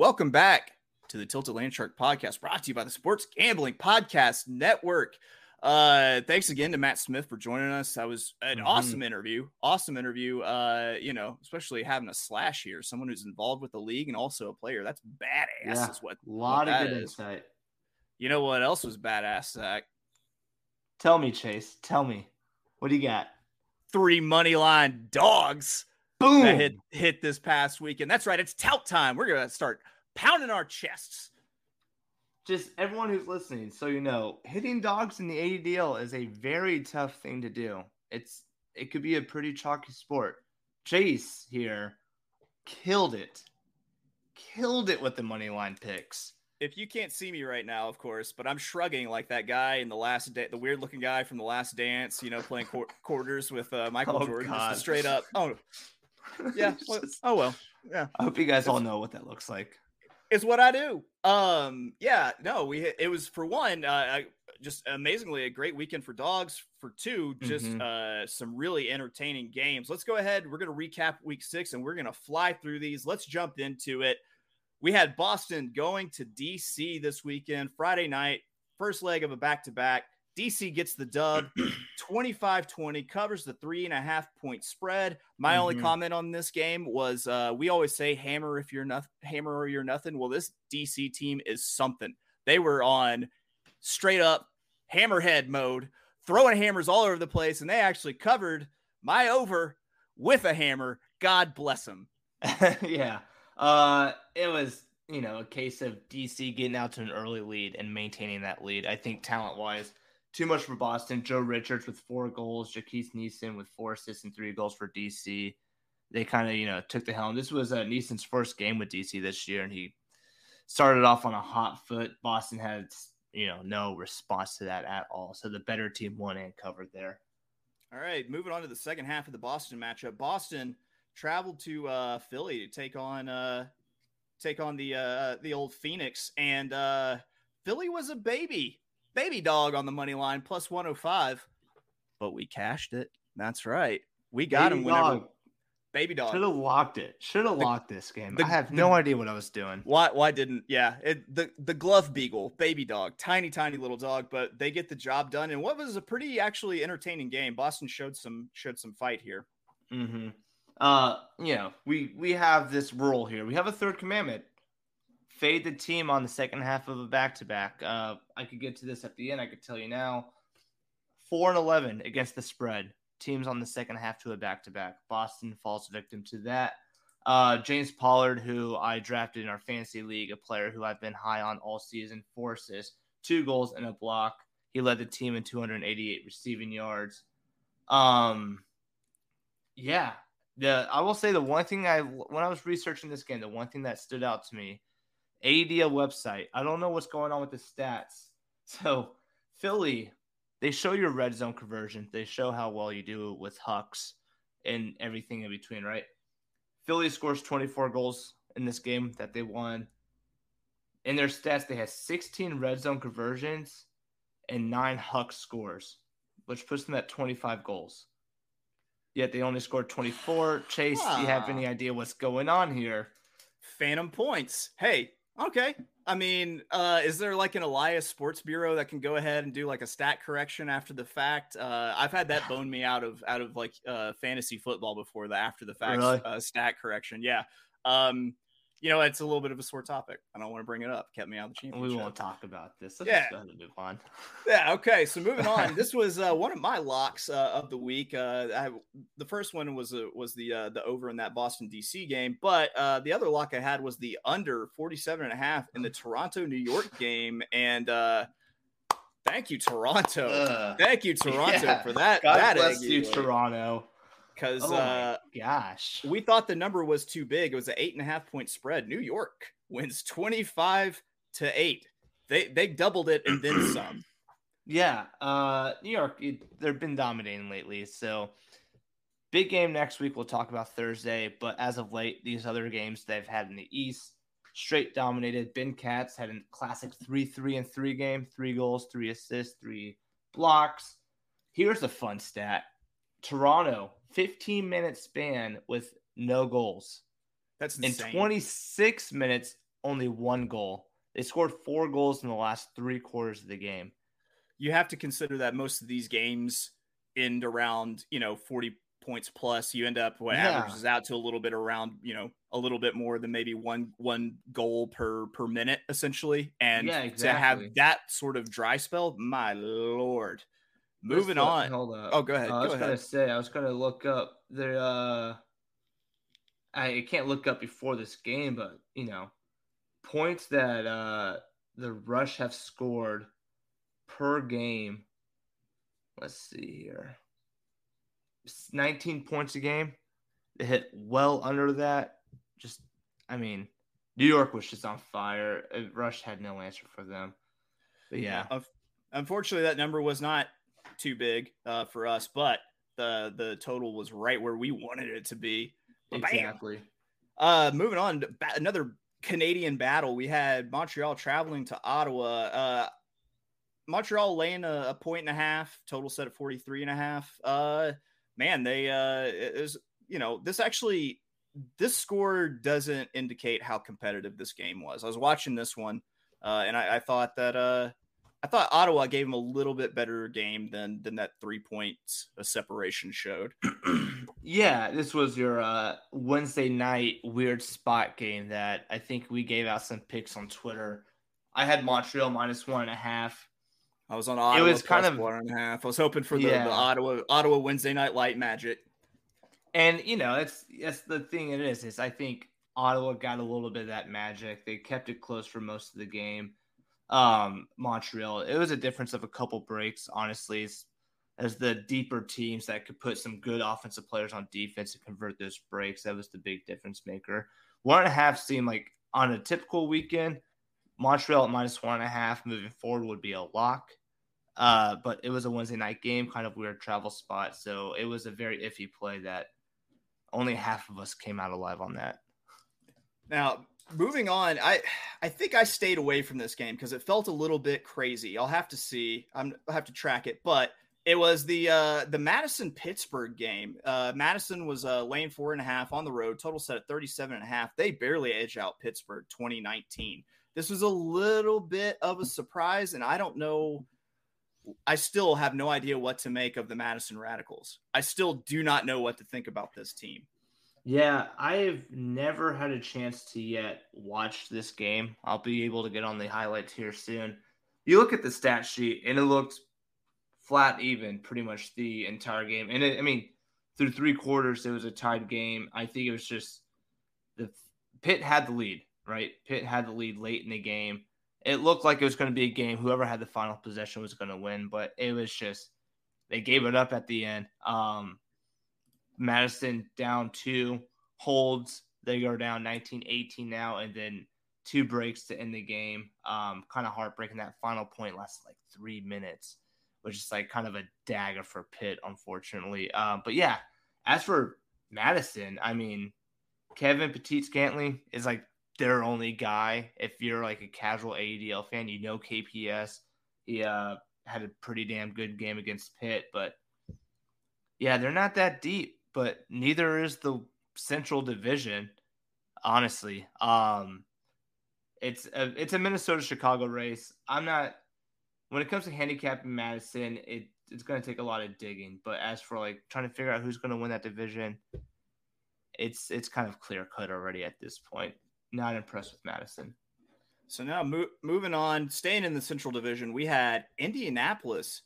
Welcome back to the Tilted Land Shark podcast brought to you by the Sports Gambling Podcast Network. Uh, thanks again to Matt Smith for joining us. That was an mm-hmm. awesome interview. Awesome interview. Uh, you know, especially having a slash here, someone who's involved with the league and also a player. That's badass. Yeah, is what a lot what of good is. insight. You know what else was badass, Zack? Tell me, Chase. Tell me. What do you got? Three money line dogs. Boom. That hit hit this past weekend. That's right. It's tout time. We're gonna start pounding our chests just everyone who's listening, so you know, hitting dogs in the AUDL is a very tough thing to do. It's it could be a pretty chalky sport. Chase here killed it. Killed it with the money line picks. If you can't see me right now, of course, but I'm shrugging like that guy in the last day, the weird looking guy from the last dance, you know, playing qu- quarters with uh, Michael oh, Jordan, straight up. Oh, (laughs) yeah. Well, oh well. Yeah. I hope you guys all know what that looks like It's what I do. Um, yeah, no, we it was for one, uh, just amazingly a great weekend for dogs. For two, just mm-hmm. uh, some really entertaining games. Let's go ahead. We're gonna recap week six, and we're gonna fly through these. Let's jump into it. We had Boston going to DC this weekend, Friday night, first leg of a back to back. DC gets the dub (clears throat) 25 20, covers the three and a half point spread. My mm-hmm. only comment on this game was uh, we always say hammer if you're nothing, hammer or you're nothing. Well, this DC team is something. They were on straight up hammerhead mode, throwing hammers all over the place, and they actually covered my over with a hammer. God bless them. (laughs) yeah. Uh, it was you know, a case of DC getting out to an early lead and maintaining that lead. I think talent wise, too much for Boston. Joe Richards with four goals, Jacques Nissen with four assists and three goals for DC. They kind of, you know, took the helm. This was uh, Nissen's first game with DC this year, and he started off on a hot foot. Boston had, you know, no response to that at all. So the better team won and covered there. All right, moving on to the second half of the Boston matchup. Boston traveled to uh, Philly to take on uh, take on the uh, the old Phoenix, and uh, Philly was a baby baby dog on the money line plus 105, but we cashed it. That's right. We got baby him whenever. Dog. Baby dog. Should have locked it. Should have locked this game. The, I have no the, idea what I was doing. Why? Why didn't? Yeah, it, the the glove beagle, baby dog, tiny tiny little dog, but they get the job done. And what was a pretty actually entertaining game. Boston showed some showed some fight here. Mm-hmm. Uh, you know, we we have this rule here. We have a third commandment fade the team on the second half of a back to back. I could get to this at the end. I could tell you now. Four and eleven against the spread. Teams on the second half to a back to back. Boston falls victim to that. Uh, James Pollard, who I drafted in our fantasy league, a player who I've been high on all season, forces two goals, and a block. He led the team in 288 receiving yards. Um, yeah, the I will say the one thing I when I was researching this game, the one thing that stood out to me AUDL website. I don't know what's going on with the stats. (laughs) So Philly, they show your red zone conversion. They show how well you do with Hucks and everything in between, right? Philly scores 24 goals in this game that they won. In their stats, they had 16 red zone conversions and nine Hucks scores, which puts them at 25 goals. Yet they only scored 24. Chase, do you have (sighs) any idea what's going on here? Phantom points. Hey, Okay. I mean, uh, is there like an Elias Sports Bureau that can go ahead and do like a stat correction after the fact? Uh, I've had that bone me out of out of like uh, fantasy football before the after the fact really? uh, stat correction. Yeah. Um, you know, it's a little bit of a sore topic. I don't want to bring it up. Kept me out of the championship. We won't talk about this. Let's yeah. move on. (laughs) yeah. Okay. So moving on. (laughs) this was uh, one of my locks uh, of the week. Uh, I, the first one was uh, was the uh, the over in that Boston DC game, but uh, the other lock I had was the under 47 and a half in the Toronto New York game, and uh, thank you Toronto. thank you Toronto yeah. for that. God that bless you, Toronto. Because Oh uh, gosh. we thought the number was too big. It was an eight and a half point spread. New York wins 25 to eight. They they doubled it and then (clears throat) some. Yeah, uh, New York, they've been dominating lately. So, big game next week. We'll talk about Thursday. But as of late, these other games they've had in the East, straight dominated. Ben Katz had a classic 3 3 and 3 game, three goals, three assists, three blocks. Here's a fun stat Toronto, 15 minute span with no goals. That's In 26 minutes, only one goal. They scored four goals in the last three quarters of the game. you have to consider that most of these games end around you know 40 points plus you end up what Yeah. averages out to a little bit around you know a little bit more than maybe one one goal per per minute essentially and Yeah, to have that sort of dry spell my lord moving Let's on Hold up. oh go ahead Uh, I was gonna say I was gonna look up the. Uh, I can't look up before this game, but you know, points that uh, the Rush have scored per game. Let's see here. It's 19 points a game. They hit well under that. Just, I mean, New York was just on fire. Uh, Rush had no answer for them. But yeah, Unf- unfortunately that number was not too big uh, for us but the the total was right where we wanted it to be Bam! exactly. Uh, moving on ba- another Canadian battle. We had Montreal traveling to Ottawa. Uh, Montreal laying a, a point and a half, total set at 43 and a half. Uh, man, they, uh, it is, you know, this actually, this score doesn't indicate how competitive this game was. I was watching this one, uh, and I, I thought that, uh, I thought Ottawa gave him a little bit better game than than that three points of separation showed. (clears throat) Yeah, this was your uh, Wednesday night weird spot game that I think we gave out some picks on Twitter. I had Montreal minus one and a half. I was on Ottawa was kind of- one and a half. I was hoping for the, Yeah. the Ottawa Ottawa Wednesday night light magic. And you know, it's that's the thing it is, is I think Ottawa got a little bit of that magic. They kept it close for most of the game. Um, Montreal, it was a difference of a couple breaks, honestly, as, as the deeper teams that could put some good offensive players on defense and convert those breaks. That was the big difference maker. One and a half seemed like on a typical weekend, Montreal at minus one and a half moving forward would be a lock. Uh, but it was a Wednesday night game, kind of weird travel spot. So it was a very iffy play that only half of us came out alive on that. Now, moving on, I I think I stayed away from this game because it felt a little bit crazy. I'll have to see. I'm, I'll have to track it, but it was the uh, the Madison Pittsburgh game. Uh, Madison was uh, lane four and a half on the road, total set at 37 and a half. They barely edged out Pittsburgh 2019. This was a little bit of a surprise, and I don't know. I still have no idea what to make of the Madison Radicals. I still do not know what to think about this team. Yeah, I've never had a chance to yet watch this game. I'll be able to get on the highlights here soon. You look at the stat sheet, and it looks flat even pretty much the entire game. And it, I mean, through three quarters, it was a tied game. I think it was just the Pitt had the lead, right? Pitt had the lead late in the game. It looked like it was going to be a game. Whoever had the final possession was going to win, but it was just they gave it up at the end. Um, Madison down two holds. They go down 19 18 now, and then two breaks to end the game. Um, kind of heartbreaking. That final point lasted like three minutes, which is like kind of a dagger for Pitt, unfortunately. Um, but yeah, as for Madison, I mean, Kevin Pettit-Scantling is like their only guy. If you're like a casual AUDL fan, you know KPS. He uh, had a pretty damn good game against Pitt, but yeah, they're not that deep, but neither is the Central Division. Honestly, um, it's a it's a Minnesota Chicago race. I'm not when it comes to handicapping Madison, it it's going to take a lot of digging. But as for like trying to figure out who's going to win that division, it's it's kind of clear cut already at this point. Not impressed with Madison. So now mo- moving on, staying in the Central Division, we had Indianapolis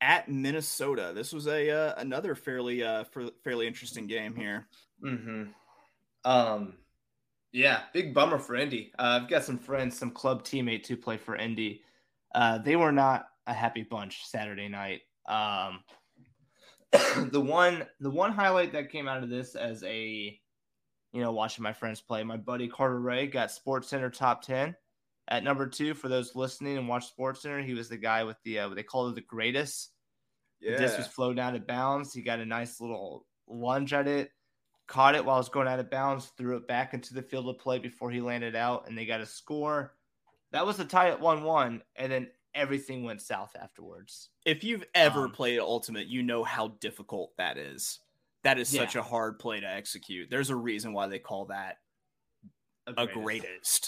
at Minnesota. This was a uh, another fairly uh fairly interesting game here. Mm-hmm. Um, yeah, big bummer for Indy. Uh, I've got some friends, some club teammates who play for Indy. Uh, they were not a happy bunch Saturday night. Um, (coughs) the one the one highlight that came out of this as a you know watching my friends play, my buddy Carter Ray got SportsCenter top ten at number two for those listening and watch SportsCenter. He was the guy with the uh, they call it the greatest. Yeah. The disc was flowed out of bounds. He got a nice little lunge at it, caught it while it was going out of bounds, threw it back into the field of play before he landed out, and they got a score. That was the tie at 1 1, and then everything went south afterwards. If you've ever um, played Ultimate, you know how difficult that is. That is yeah. such a hard play to execute. There's a reason why they call that a greatest. A greatest.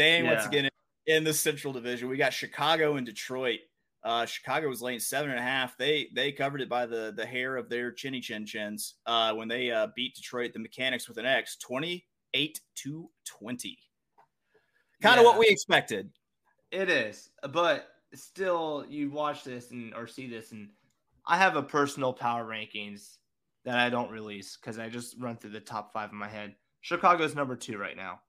Staying yeah. once again in the Central Division, we got Chicago and Detroit. Uh, Chicago was laying seven and a half. They they covered it by the the hair of their chinny chin chins uh, when they uh, beat Detroit, the Mechanix with an X, twenty eight to twenty. Kind of yeah. what we expected. It is, but still, you watch this and or see this, and I have a personal power rankings that I don't release because I just run through the top five in my head. Chicago's number two right now.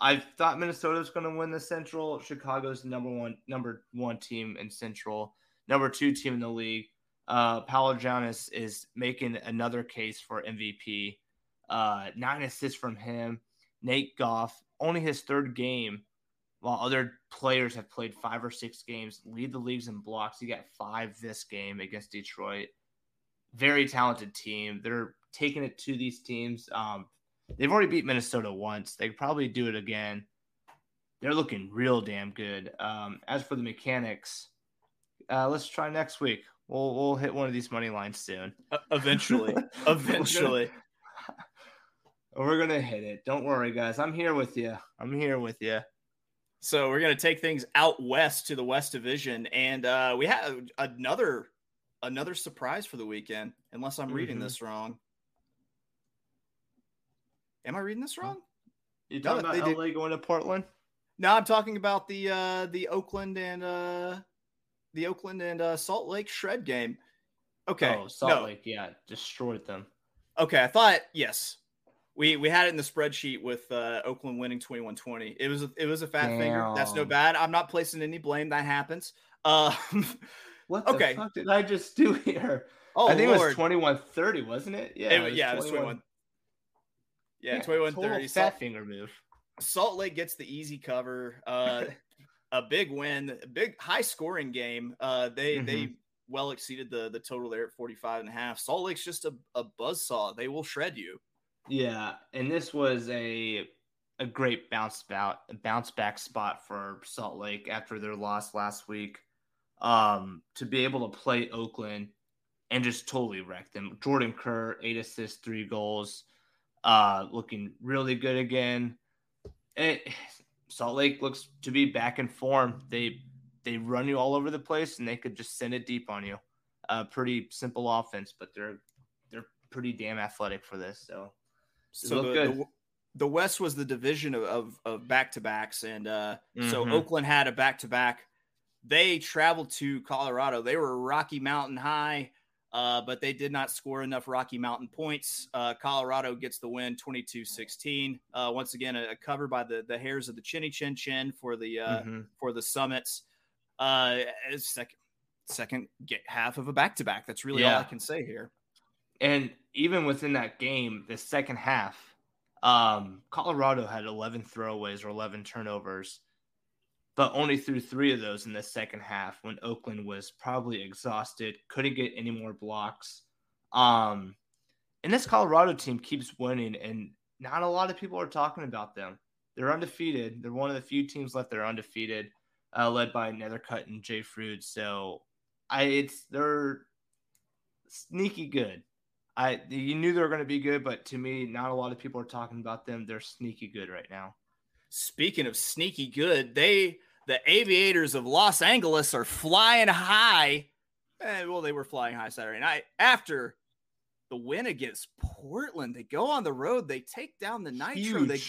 I thought Minnesota was going to win the Central. Chicago's number one, number one team in Central, number two team in the league. Uh, Pawel Janas is making another case for MVP. Uh, nine assists from him. Nate Goff, only his third game, while other players have played five or six games, lead the leagues in blocks. He got five this game against Detroit. Very talented team. They're taking it to these teams. Um, They've already beat Minnesota once. They probably do it again. They're looking real damn good. Um, as for the Mechanix, uh, let's try next week. We'll we'll hit one of these money lines soon. Uh, eventually, (laughs) eventually, (laughs) we're, gonna hit it. Don't worry, guys. I'm here with you. I'm here with you. So we're gonna take things out west to the West Division, and uh, we have another another surprise for the weekend. Unless I'm mm-hmm. reading this wrong. Am I reading this wrong? You talking no, about LA did... going to Portland? No, I'm talking about the uh the Oakland and uh the Oakland and uh, Salt Lake shred game. Okay. Oh, Salt no. Lake, yeah, destroyed them. Okay, I thought yes. We we had it in the spreadsheet with uh, Oakland winning 21-20. It was a, it was a fat Damn. finger. That's no bad. I'm not placing any blame. That happens. Uh, (laughs) what the okay. fuck did I just do here? Oh, I think Lord. it was 21-30, wasn't it? Yeah, it, it yeah, 21. it was 21 yeah, 21 30. Fat Salt, finger move. Salt Lake gets the easy cover. Uh, (laughs) a big win, a big high scoring game. Uh, they mm-hmm. they well exceeded the the total there at 45 and a half. Salt Lake's just a, a buzz saw. They will shred you. Yeah, and this was a a great bounce back bounce back spot for Salt Lake after their loss last week. Um, to be able to play Oakland and just totally wreck them. Jordan Kerr, eight assists, three goals uh, looking really good again. It, Salt Lake looks to be back in form. They they run you all over the place, and they could just send it deep on you. Uh, pretty simple offense, but they're they're pretty damn athletic for this. So, so the, the, the, West was the division of of back to backs, and uh, mm-hmm. so Oakland had a back to back. They traveled to Colorado. They were Rocky Mountain High uh, but they did not score enough Rocky Mountain points. Uh, Colorado gets the win 22 16. Uh, once again, a, a, cover by the, the hairs of the chinny chin chin for the uh, mm-hmm. for the summits. Uh, second, second half of a back to back. That's really yeah. all I can say here. And even within that game, the second half, um, Colorado had 11 throwaways or 11 turnovers but only threw three of those in the second half when Oakland was probably exhausted, couldn't get any more blocks. Um, and this Colorado team keeps winning, and not a lot of people are talking about them. They're undefeated. They're one of the few teams left that are undefeated, uh, led by Nethercutt and Jay Froude. So, I it's they're sneaky good. I you knew they were going to be good, but to me, not a lot of people are talking about them. They're sneaky good right now. Speaking of sneaky good, they the aviators of Los Angeles are flying high. Eh, well, they were flying high Saturday night after the win against Portland. They go on the road, they take down the Nitro. Huge. They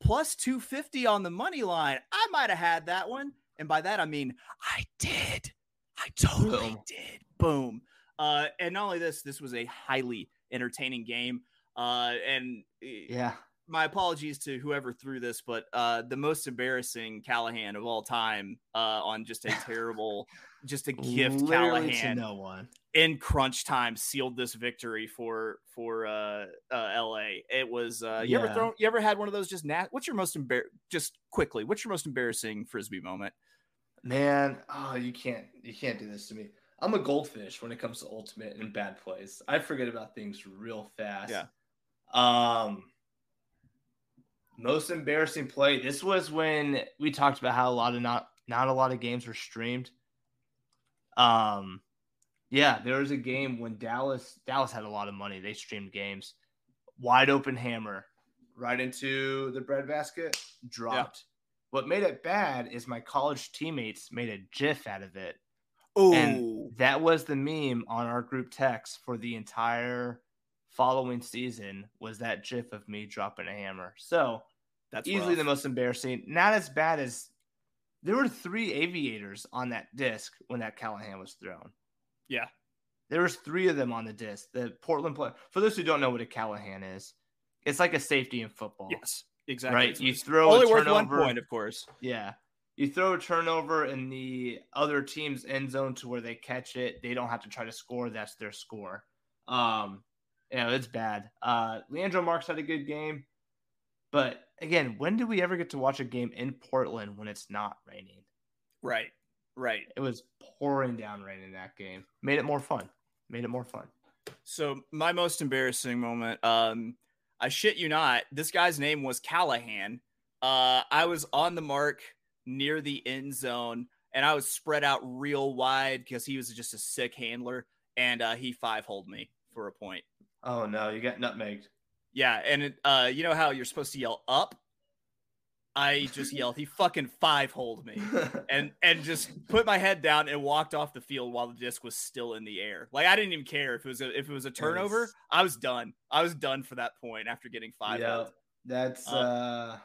plus 250 on the money line. I might have had that one. And by that, I mean, I did. I totally Boom. did. Boom. Uh, and not only this, this was a highly entertaining game. Uh, and eh, yeah, my apologies to whoever threw this, but uh, the most embarrassing Callahan of all time uh, on just a (laughs) terrible just a gift Literally Callahan to no one. in crunch time sealed this victory for for uh, uh LA. It was uh you ever Yeah. thrown you ever had one of those just nat what's your most embar just quickly, what's your most embarrassing frisbee moment? Man, oh, you can't you can't do this to me. I'm a goldfish when it comes to ultimate and bad plays. I forget about things real fast. Yeah. Um most embarrassing play. This was when we talked about how a lot of not not a lot of games were streamed. Um yeah, there was a game when Dallas Dallas had a lot of money. They streamed games. Wide open hammer right into the breadbasket, dropped. What made it bad is my college teammates made a GIF out of it. Oh, And that was the meme on our group text for the entire following season was that GIF of me dropping a hammer. So that's easily rough. the most embarrassing. Not as bad as there were three aviators on that disc when that Callahan was thrown. Yeah. There was three of them on the disc. The Portland play for those who don't know what a Callahan is, it's like a safety in football. Yes, exactly. Right. It's- You throw only a worth one turnover. point, of course. Yeah. You throw a turnover in the other team's end zone to where they catch it. They don't have to try to score. That's their score. Um, yeah, it's bad. Uh, Leandro Marks had a good game. But again, when do we ever get to watch a game in Portland when it's not raining? Right. Right. It was pouring down rain in that game. Made it more fun. Made it more fun. So my most embarrassing moment, um, I shit you not, this guy's name was Callahan. Uh, I was on the mark near the end zone, and I was spread out real wide because he was just a sick handler, and uh, he five holed me for a point. Oh no, you got nutmegged. Yeah, and it, uh, you know how you're supposed to yell up? I just yelled, he fucking five holed me. (laughs) and and just put my head down and walked off the field while the disc was still in the air. Like I didn't even care if it was a, if it was a turnover. Yes. I was done. I was done for that point after getting five. Yeah, that's Um, uh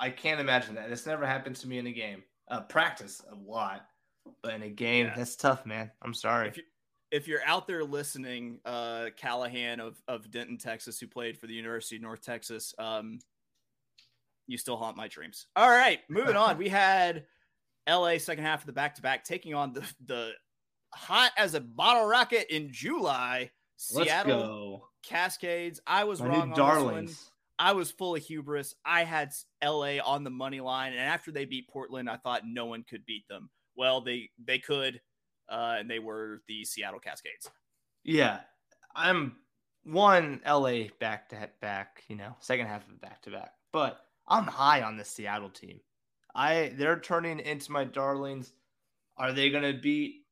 I can't imagine that. This never happened to me in a game. Uh practice a lot. But in a game, Yeah. that's tough, man. I'm sorry. If you if you're out there listening, uh, Callahan of of Denton, Texas, who played for the University of North Texas, um, you still haunt my dreams. All right, moving on. We had L.A. second half of the back to back taking on the the hot as a bottle rocket in July. Let's Seattle go. Cascades. I was wrong on this darlings. one. I was full of hubris. I had LA on the money line, and after they beat Portland, I thought no one could beat them. Well, they they could, uh, and they were the Seattle Cascades. Yeah. I'm one LA back to back, you know, second half of back to back. But I'm high on the Seattle team. I they're turning into my darlings. Are they gonna beat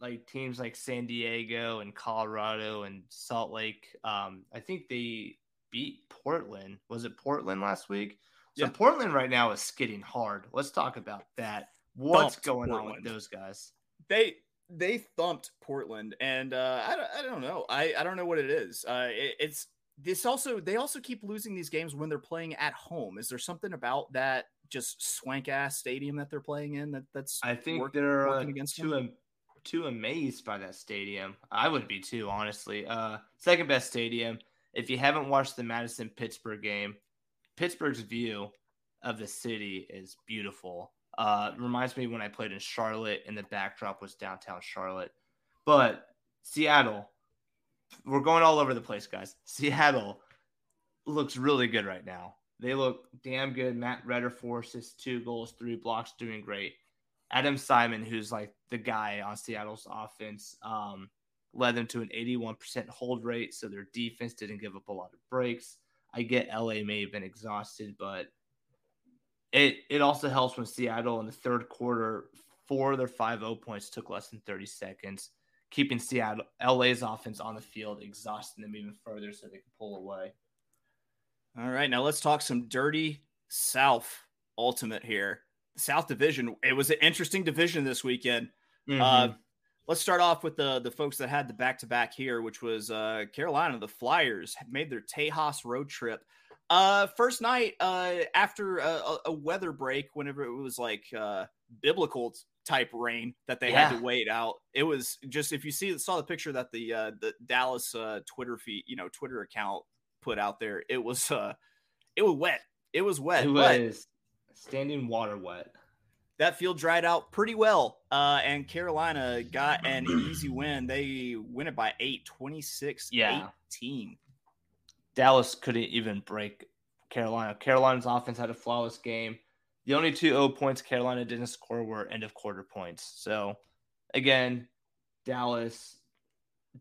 like teams like San Diego and Colorado and Salt Lake? Um, I think they beat Portland. Was it Portland last week? So Yeah. Portland right now is skidding hard. Let's talk about that. What's Thumped going on with those guys? They they thumped Portland, and uh, I don't, I don't know. I, I don't know what it is. Uh, it, it's this also they also keep losing these games when they're playing at home. Is there something about that just swank ass stadium that they're playing in that that's I think work- they're uh, working against too am- too amazed by that stadium. I would be too, honestly. Uh, second best stadium. If you haven't watched the Madison Pittsburgh game, Pittsburgh's view of the city is beautiful. Uh, reminds me when I played in Charlotte and the backdrop was downtown Charlotte. But Seattle, we're going all over the place, guys. (laughs) Seattle looks really good right now. They look damn good. Matt Rehder forces two goals, three blocks, doing great. Adam Simon, who's like the guy on Seattle's offense, um, led them to an 81% hold rate. So their defense didn't give up a lot of breaks. I get LA may have been exhausted, but it it also helps when Seattle in the third quarter, four of their five O points took less than 30 seconds, keeping Seattle LA's offense on the field, exhausting them even further so they can pull away. All right, now let's talk some dirty South ultimate here. South Division. It was an interesting division this weekend. Mm-hmm. Uh, let's start off with the the folks that had the back to back here, which was uh, Carolina. The Flyers made their Tejas road trip. Uh, first night uh, after a, a- weather break, whenever it was like uh, biblical type rain that they had to wait out. It was just if you see saw the picture that the uh, the Dallas uh, Twitter feed, you know, Twitter account put out there, it was uh, it was wet. It was wet. it was standing water wet. that field dried out pretty well. Uh, and Carolina got an easy win. They win it by eight, 26 Yeah. 18. Dallas couldn't even break Carolina. Carolina's offense had a flawless game. The only two O points Carolina didn't score were end of quarter points. So, again, Dallas,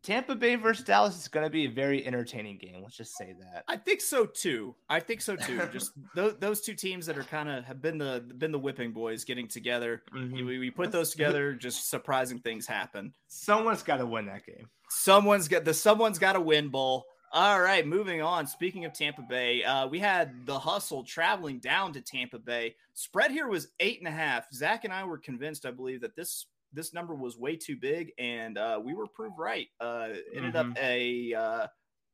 Tampa Bay versus Dallas is going to be a very entertaining game. Let's just say that. I think so too. I think so too. (laughs) Just those, those two teams that are kind of have been the been the whipping boys getting together. Mhm. We, we put those together, just surprising things happen. Someone's got to win that game. Someone's got the someone's got to win bowl. All right, moving on. Speaking of Tampa Bay, uh, we had the hustle traveling down to Tampa Bay. Spread here was eight and a half. Zack and I were convinced, I believe, that this this number was way too big, and uh, we were proved right. Uh, ended up a uh,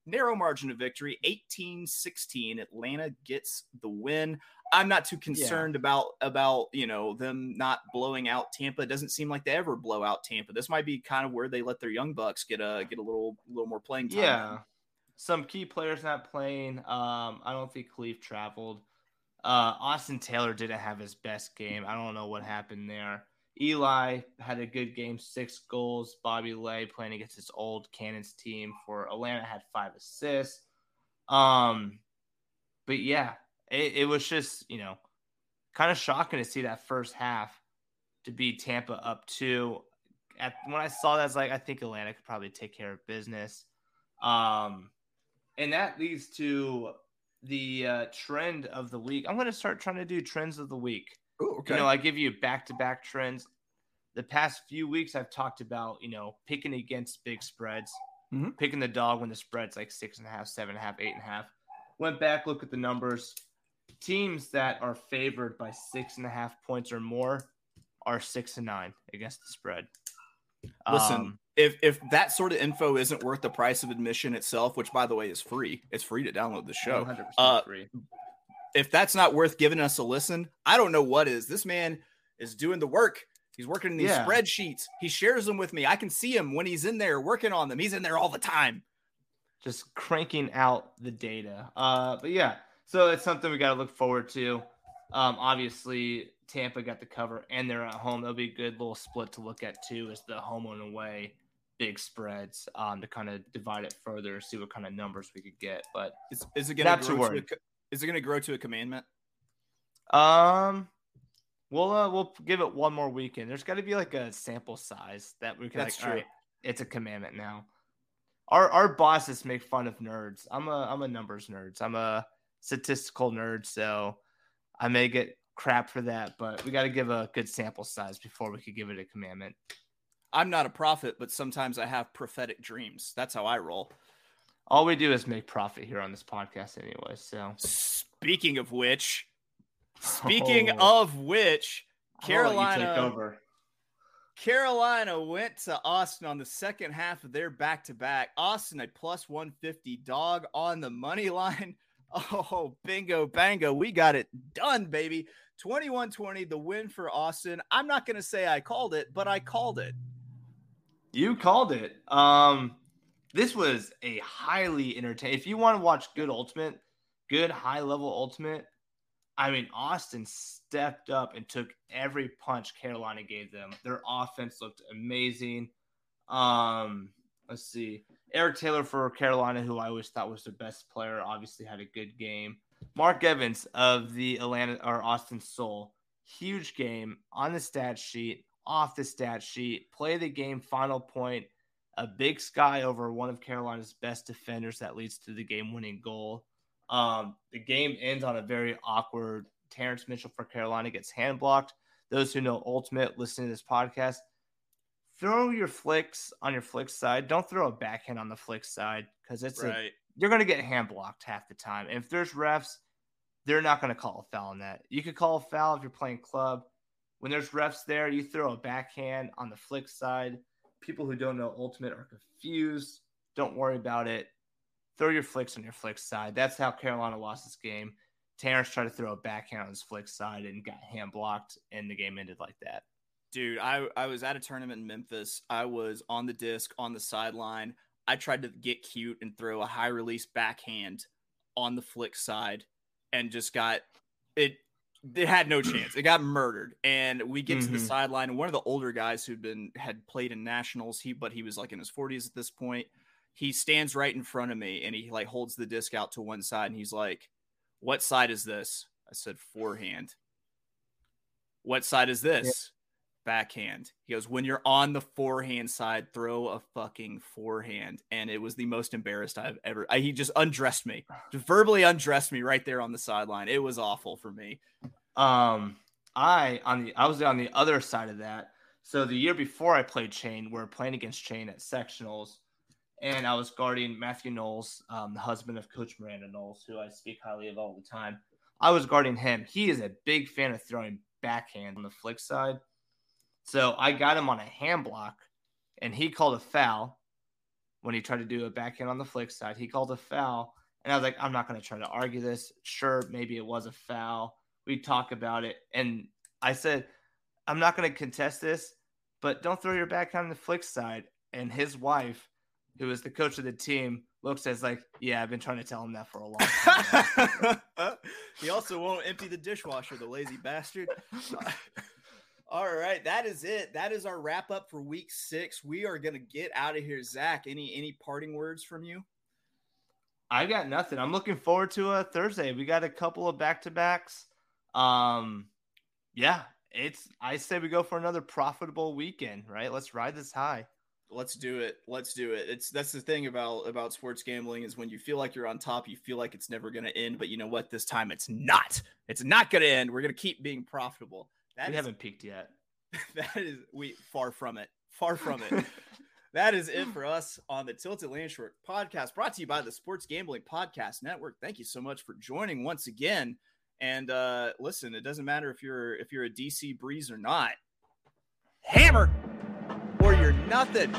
narrow margin of victory, 18-16. Atlanta gets the win. I'm not too concerned about about you know them not blowing out Tampa. It doesn't seem like they ever blow out Tampa. This might be kind of where they let their young bucks get a get a little little more playing time. Yeah. Some key players not playing. Um, I don't think Khalif traveled. Uh, Austin Taylor didn't have his best game. I don't know what happened there. Eli had a good game, six goals. Bobby Lay playing against his old Cannons team for Atlanta had five assists. Um, but yeah, it, it was just you know kind of shocking to see that first half to be Tampa up two. At when I saw that, I was like, I think Atlanta could probably take care of business. Um, and that leads to the uh, trend of the week. I'm going to start trying to do trends of the week. Ooh, okay. You know, I give you back to back trends. The past few weeks, I've talked about, you know, picking against big spreads, Mhm. picking the dog when the spread's like six and a half, seven and a half, eight and a half. Went back, look at the numbers. Teams that are favored by six and a half points or more are six and nine against the spread. Listen, Um, if if that sort of info isn't worth the price of admission itself, which by the way is free, it's free to download the show. 100% Uh, free. If that's not worth giving us a listen, I don't know what is. This man is doing the work. He's working in these Yeah. spreadsheets. He shares them with me. I can see him when he's in there working on them. He's in there all the time. just cranking out the data. Uh, but yeah, so it's something we got to look forward to. Um, obviously, Tampa got the cover and they're at home. That'll be a good little split to look at too, is the home and away big spreads um, to kind of divide it further, see what kind of numbers we could get. But Is, is it going to grow to a, is it going to grow to a commandment? um, we'll uh, we'll give it one more weekend. There's got to be like a sample size that we can. That's like, true. right, it's a commandment now. Our our bosses make fun of nerds. I'm a I'm a numbers nerd. I'm a statistical nerd, so I may get crap for that, but we got to give a good sample size before we could give it a commandment. I'm not a prophet, but sometimes I have prophetic dreams. That's how I roll. All we do is make profit here on this podcast anyway. So Speaking of which, speaking Oh. of which, oh, you Carolina take over. Carolina went to Austin on the second half of their back to back. Austin, a plus 150 dog on the money line. (laughs) Oh, bingo, bango. We got it done, baby. 21 20, the win for Austin. I'm not going to say I called it, but I called it. You called it. Um, this was a highly entertaining. If you want to watch good ultimate, good high level ultimate, I mean, Austin stepped up and took every punch Carolina gave them. Their offense looked amazing. Um, let's see. Eric Taylor for Carolina, who I always thought was their best player, obviously had a good game. Mark Evans of the Atlanta or Austin Sol, huge game on the stat sheet, off the stat sheet, play the game, final point, a big sky over one of Carolina's best defenders that leads to the game winning goal. Um, the game ends on a very awkward. Terrence Mitchell for Carolina gets hand blocked. Those who know Ultimate, listening to this podcast, throw your flicks on your flick side. Don't throw a backhand on the flick side because it's a you're going to get hand blocked half the time. And if there's refs, they're not going to call a foul on that. You could call a foul if you're playing club. When there's refs there, you throw a backhand on the flick side. People who don't know ultimate are confused. Don't worry about it. Throw your flicks on your flick side. That's how Carolina lost this game. Terrence tried to throw a backhand on his flick side and got hand blocked, and the game ended like that. Dude, I, I was at a tournament in Memphis. I was on the disc on the sideline. I tried to get cute and throw a high release backhand on the flick side and just got it. It had no chance. It got murdered, and we get mm-hmm. to the Mm-hmm. sideline. And one of the older guys who'd been had played in nationals, he but he was like in his 40s at this point. He stands right in front of me, and he like holds the disc out to one side, and he's like, "What side is this?" I said, "Forehand." What side is this? Backhand. He goes, when you're on the forehand side, throw a fucking forehand. And it was the most embarrassed I've ever. I, he just undressed me, just verbally undressed me right there on the sideline. It was awful for me. Um, I on the I was on the other side of that. So the year before I played Chain, we are playing against Chain at sectionals, and I was guarding Matthew Knowles, um, the husband of Coach Miranda Knowles, who I speak highly of all the time. I was guarding him. He is a big fan of throwing backhand on the flick side. So I got him on a hand block, and he called a foul when he tried to do a backhand on the flick side. He called a foul, and I was like, I'm not going to try to argue this. Sure, maybe it was a foul. We talk about it, and I said, I'm not going to contest this, but don't throw your backhand on the flick side. And his wife, who is the coach of the team, looks as like, yeah, I've been trying to tell him that for a long time. (laughs) he also won't empty the dishwasher, the lazy bastard. (laughs) All right, that is it. That is our wrap up for week six. We are gonna get out of here. Zack, any any parting words from you? I got nothing. I'm looking forward to a Thursday. We got a couple of back to backs. Um, yeah, it's. I say we go for another profitable weekend. Right? Let's ride this high. Let's do it. Let's do it. It's that's the thing about about sports gambling is when you feel like you're on top, you feel like it's never going to end, but you know what? This time it's not. It's not going to end. We're going to keep being profitable. That we is, haven't peaked yet. (laughs) That is we far from it. Far from it. (laughs) that is it for us on the Tilted Landshort podcast, brought to you by the Sports Gambling Podcast Network. Thank you so much for joining once again. And uh, listen, it doesn't matter if you're if you're a DC breeze or not. Hammer or you're nothing.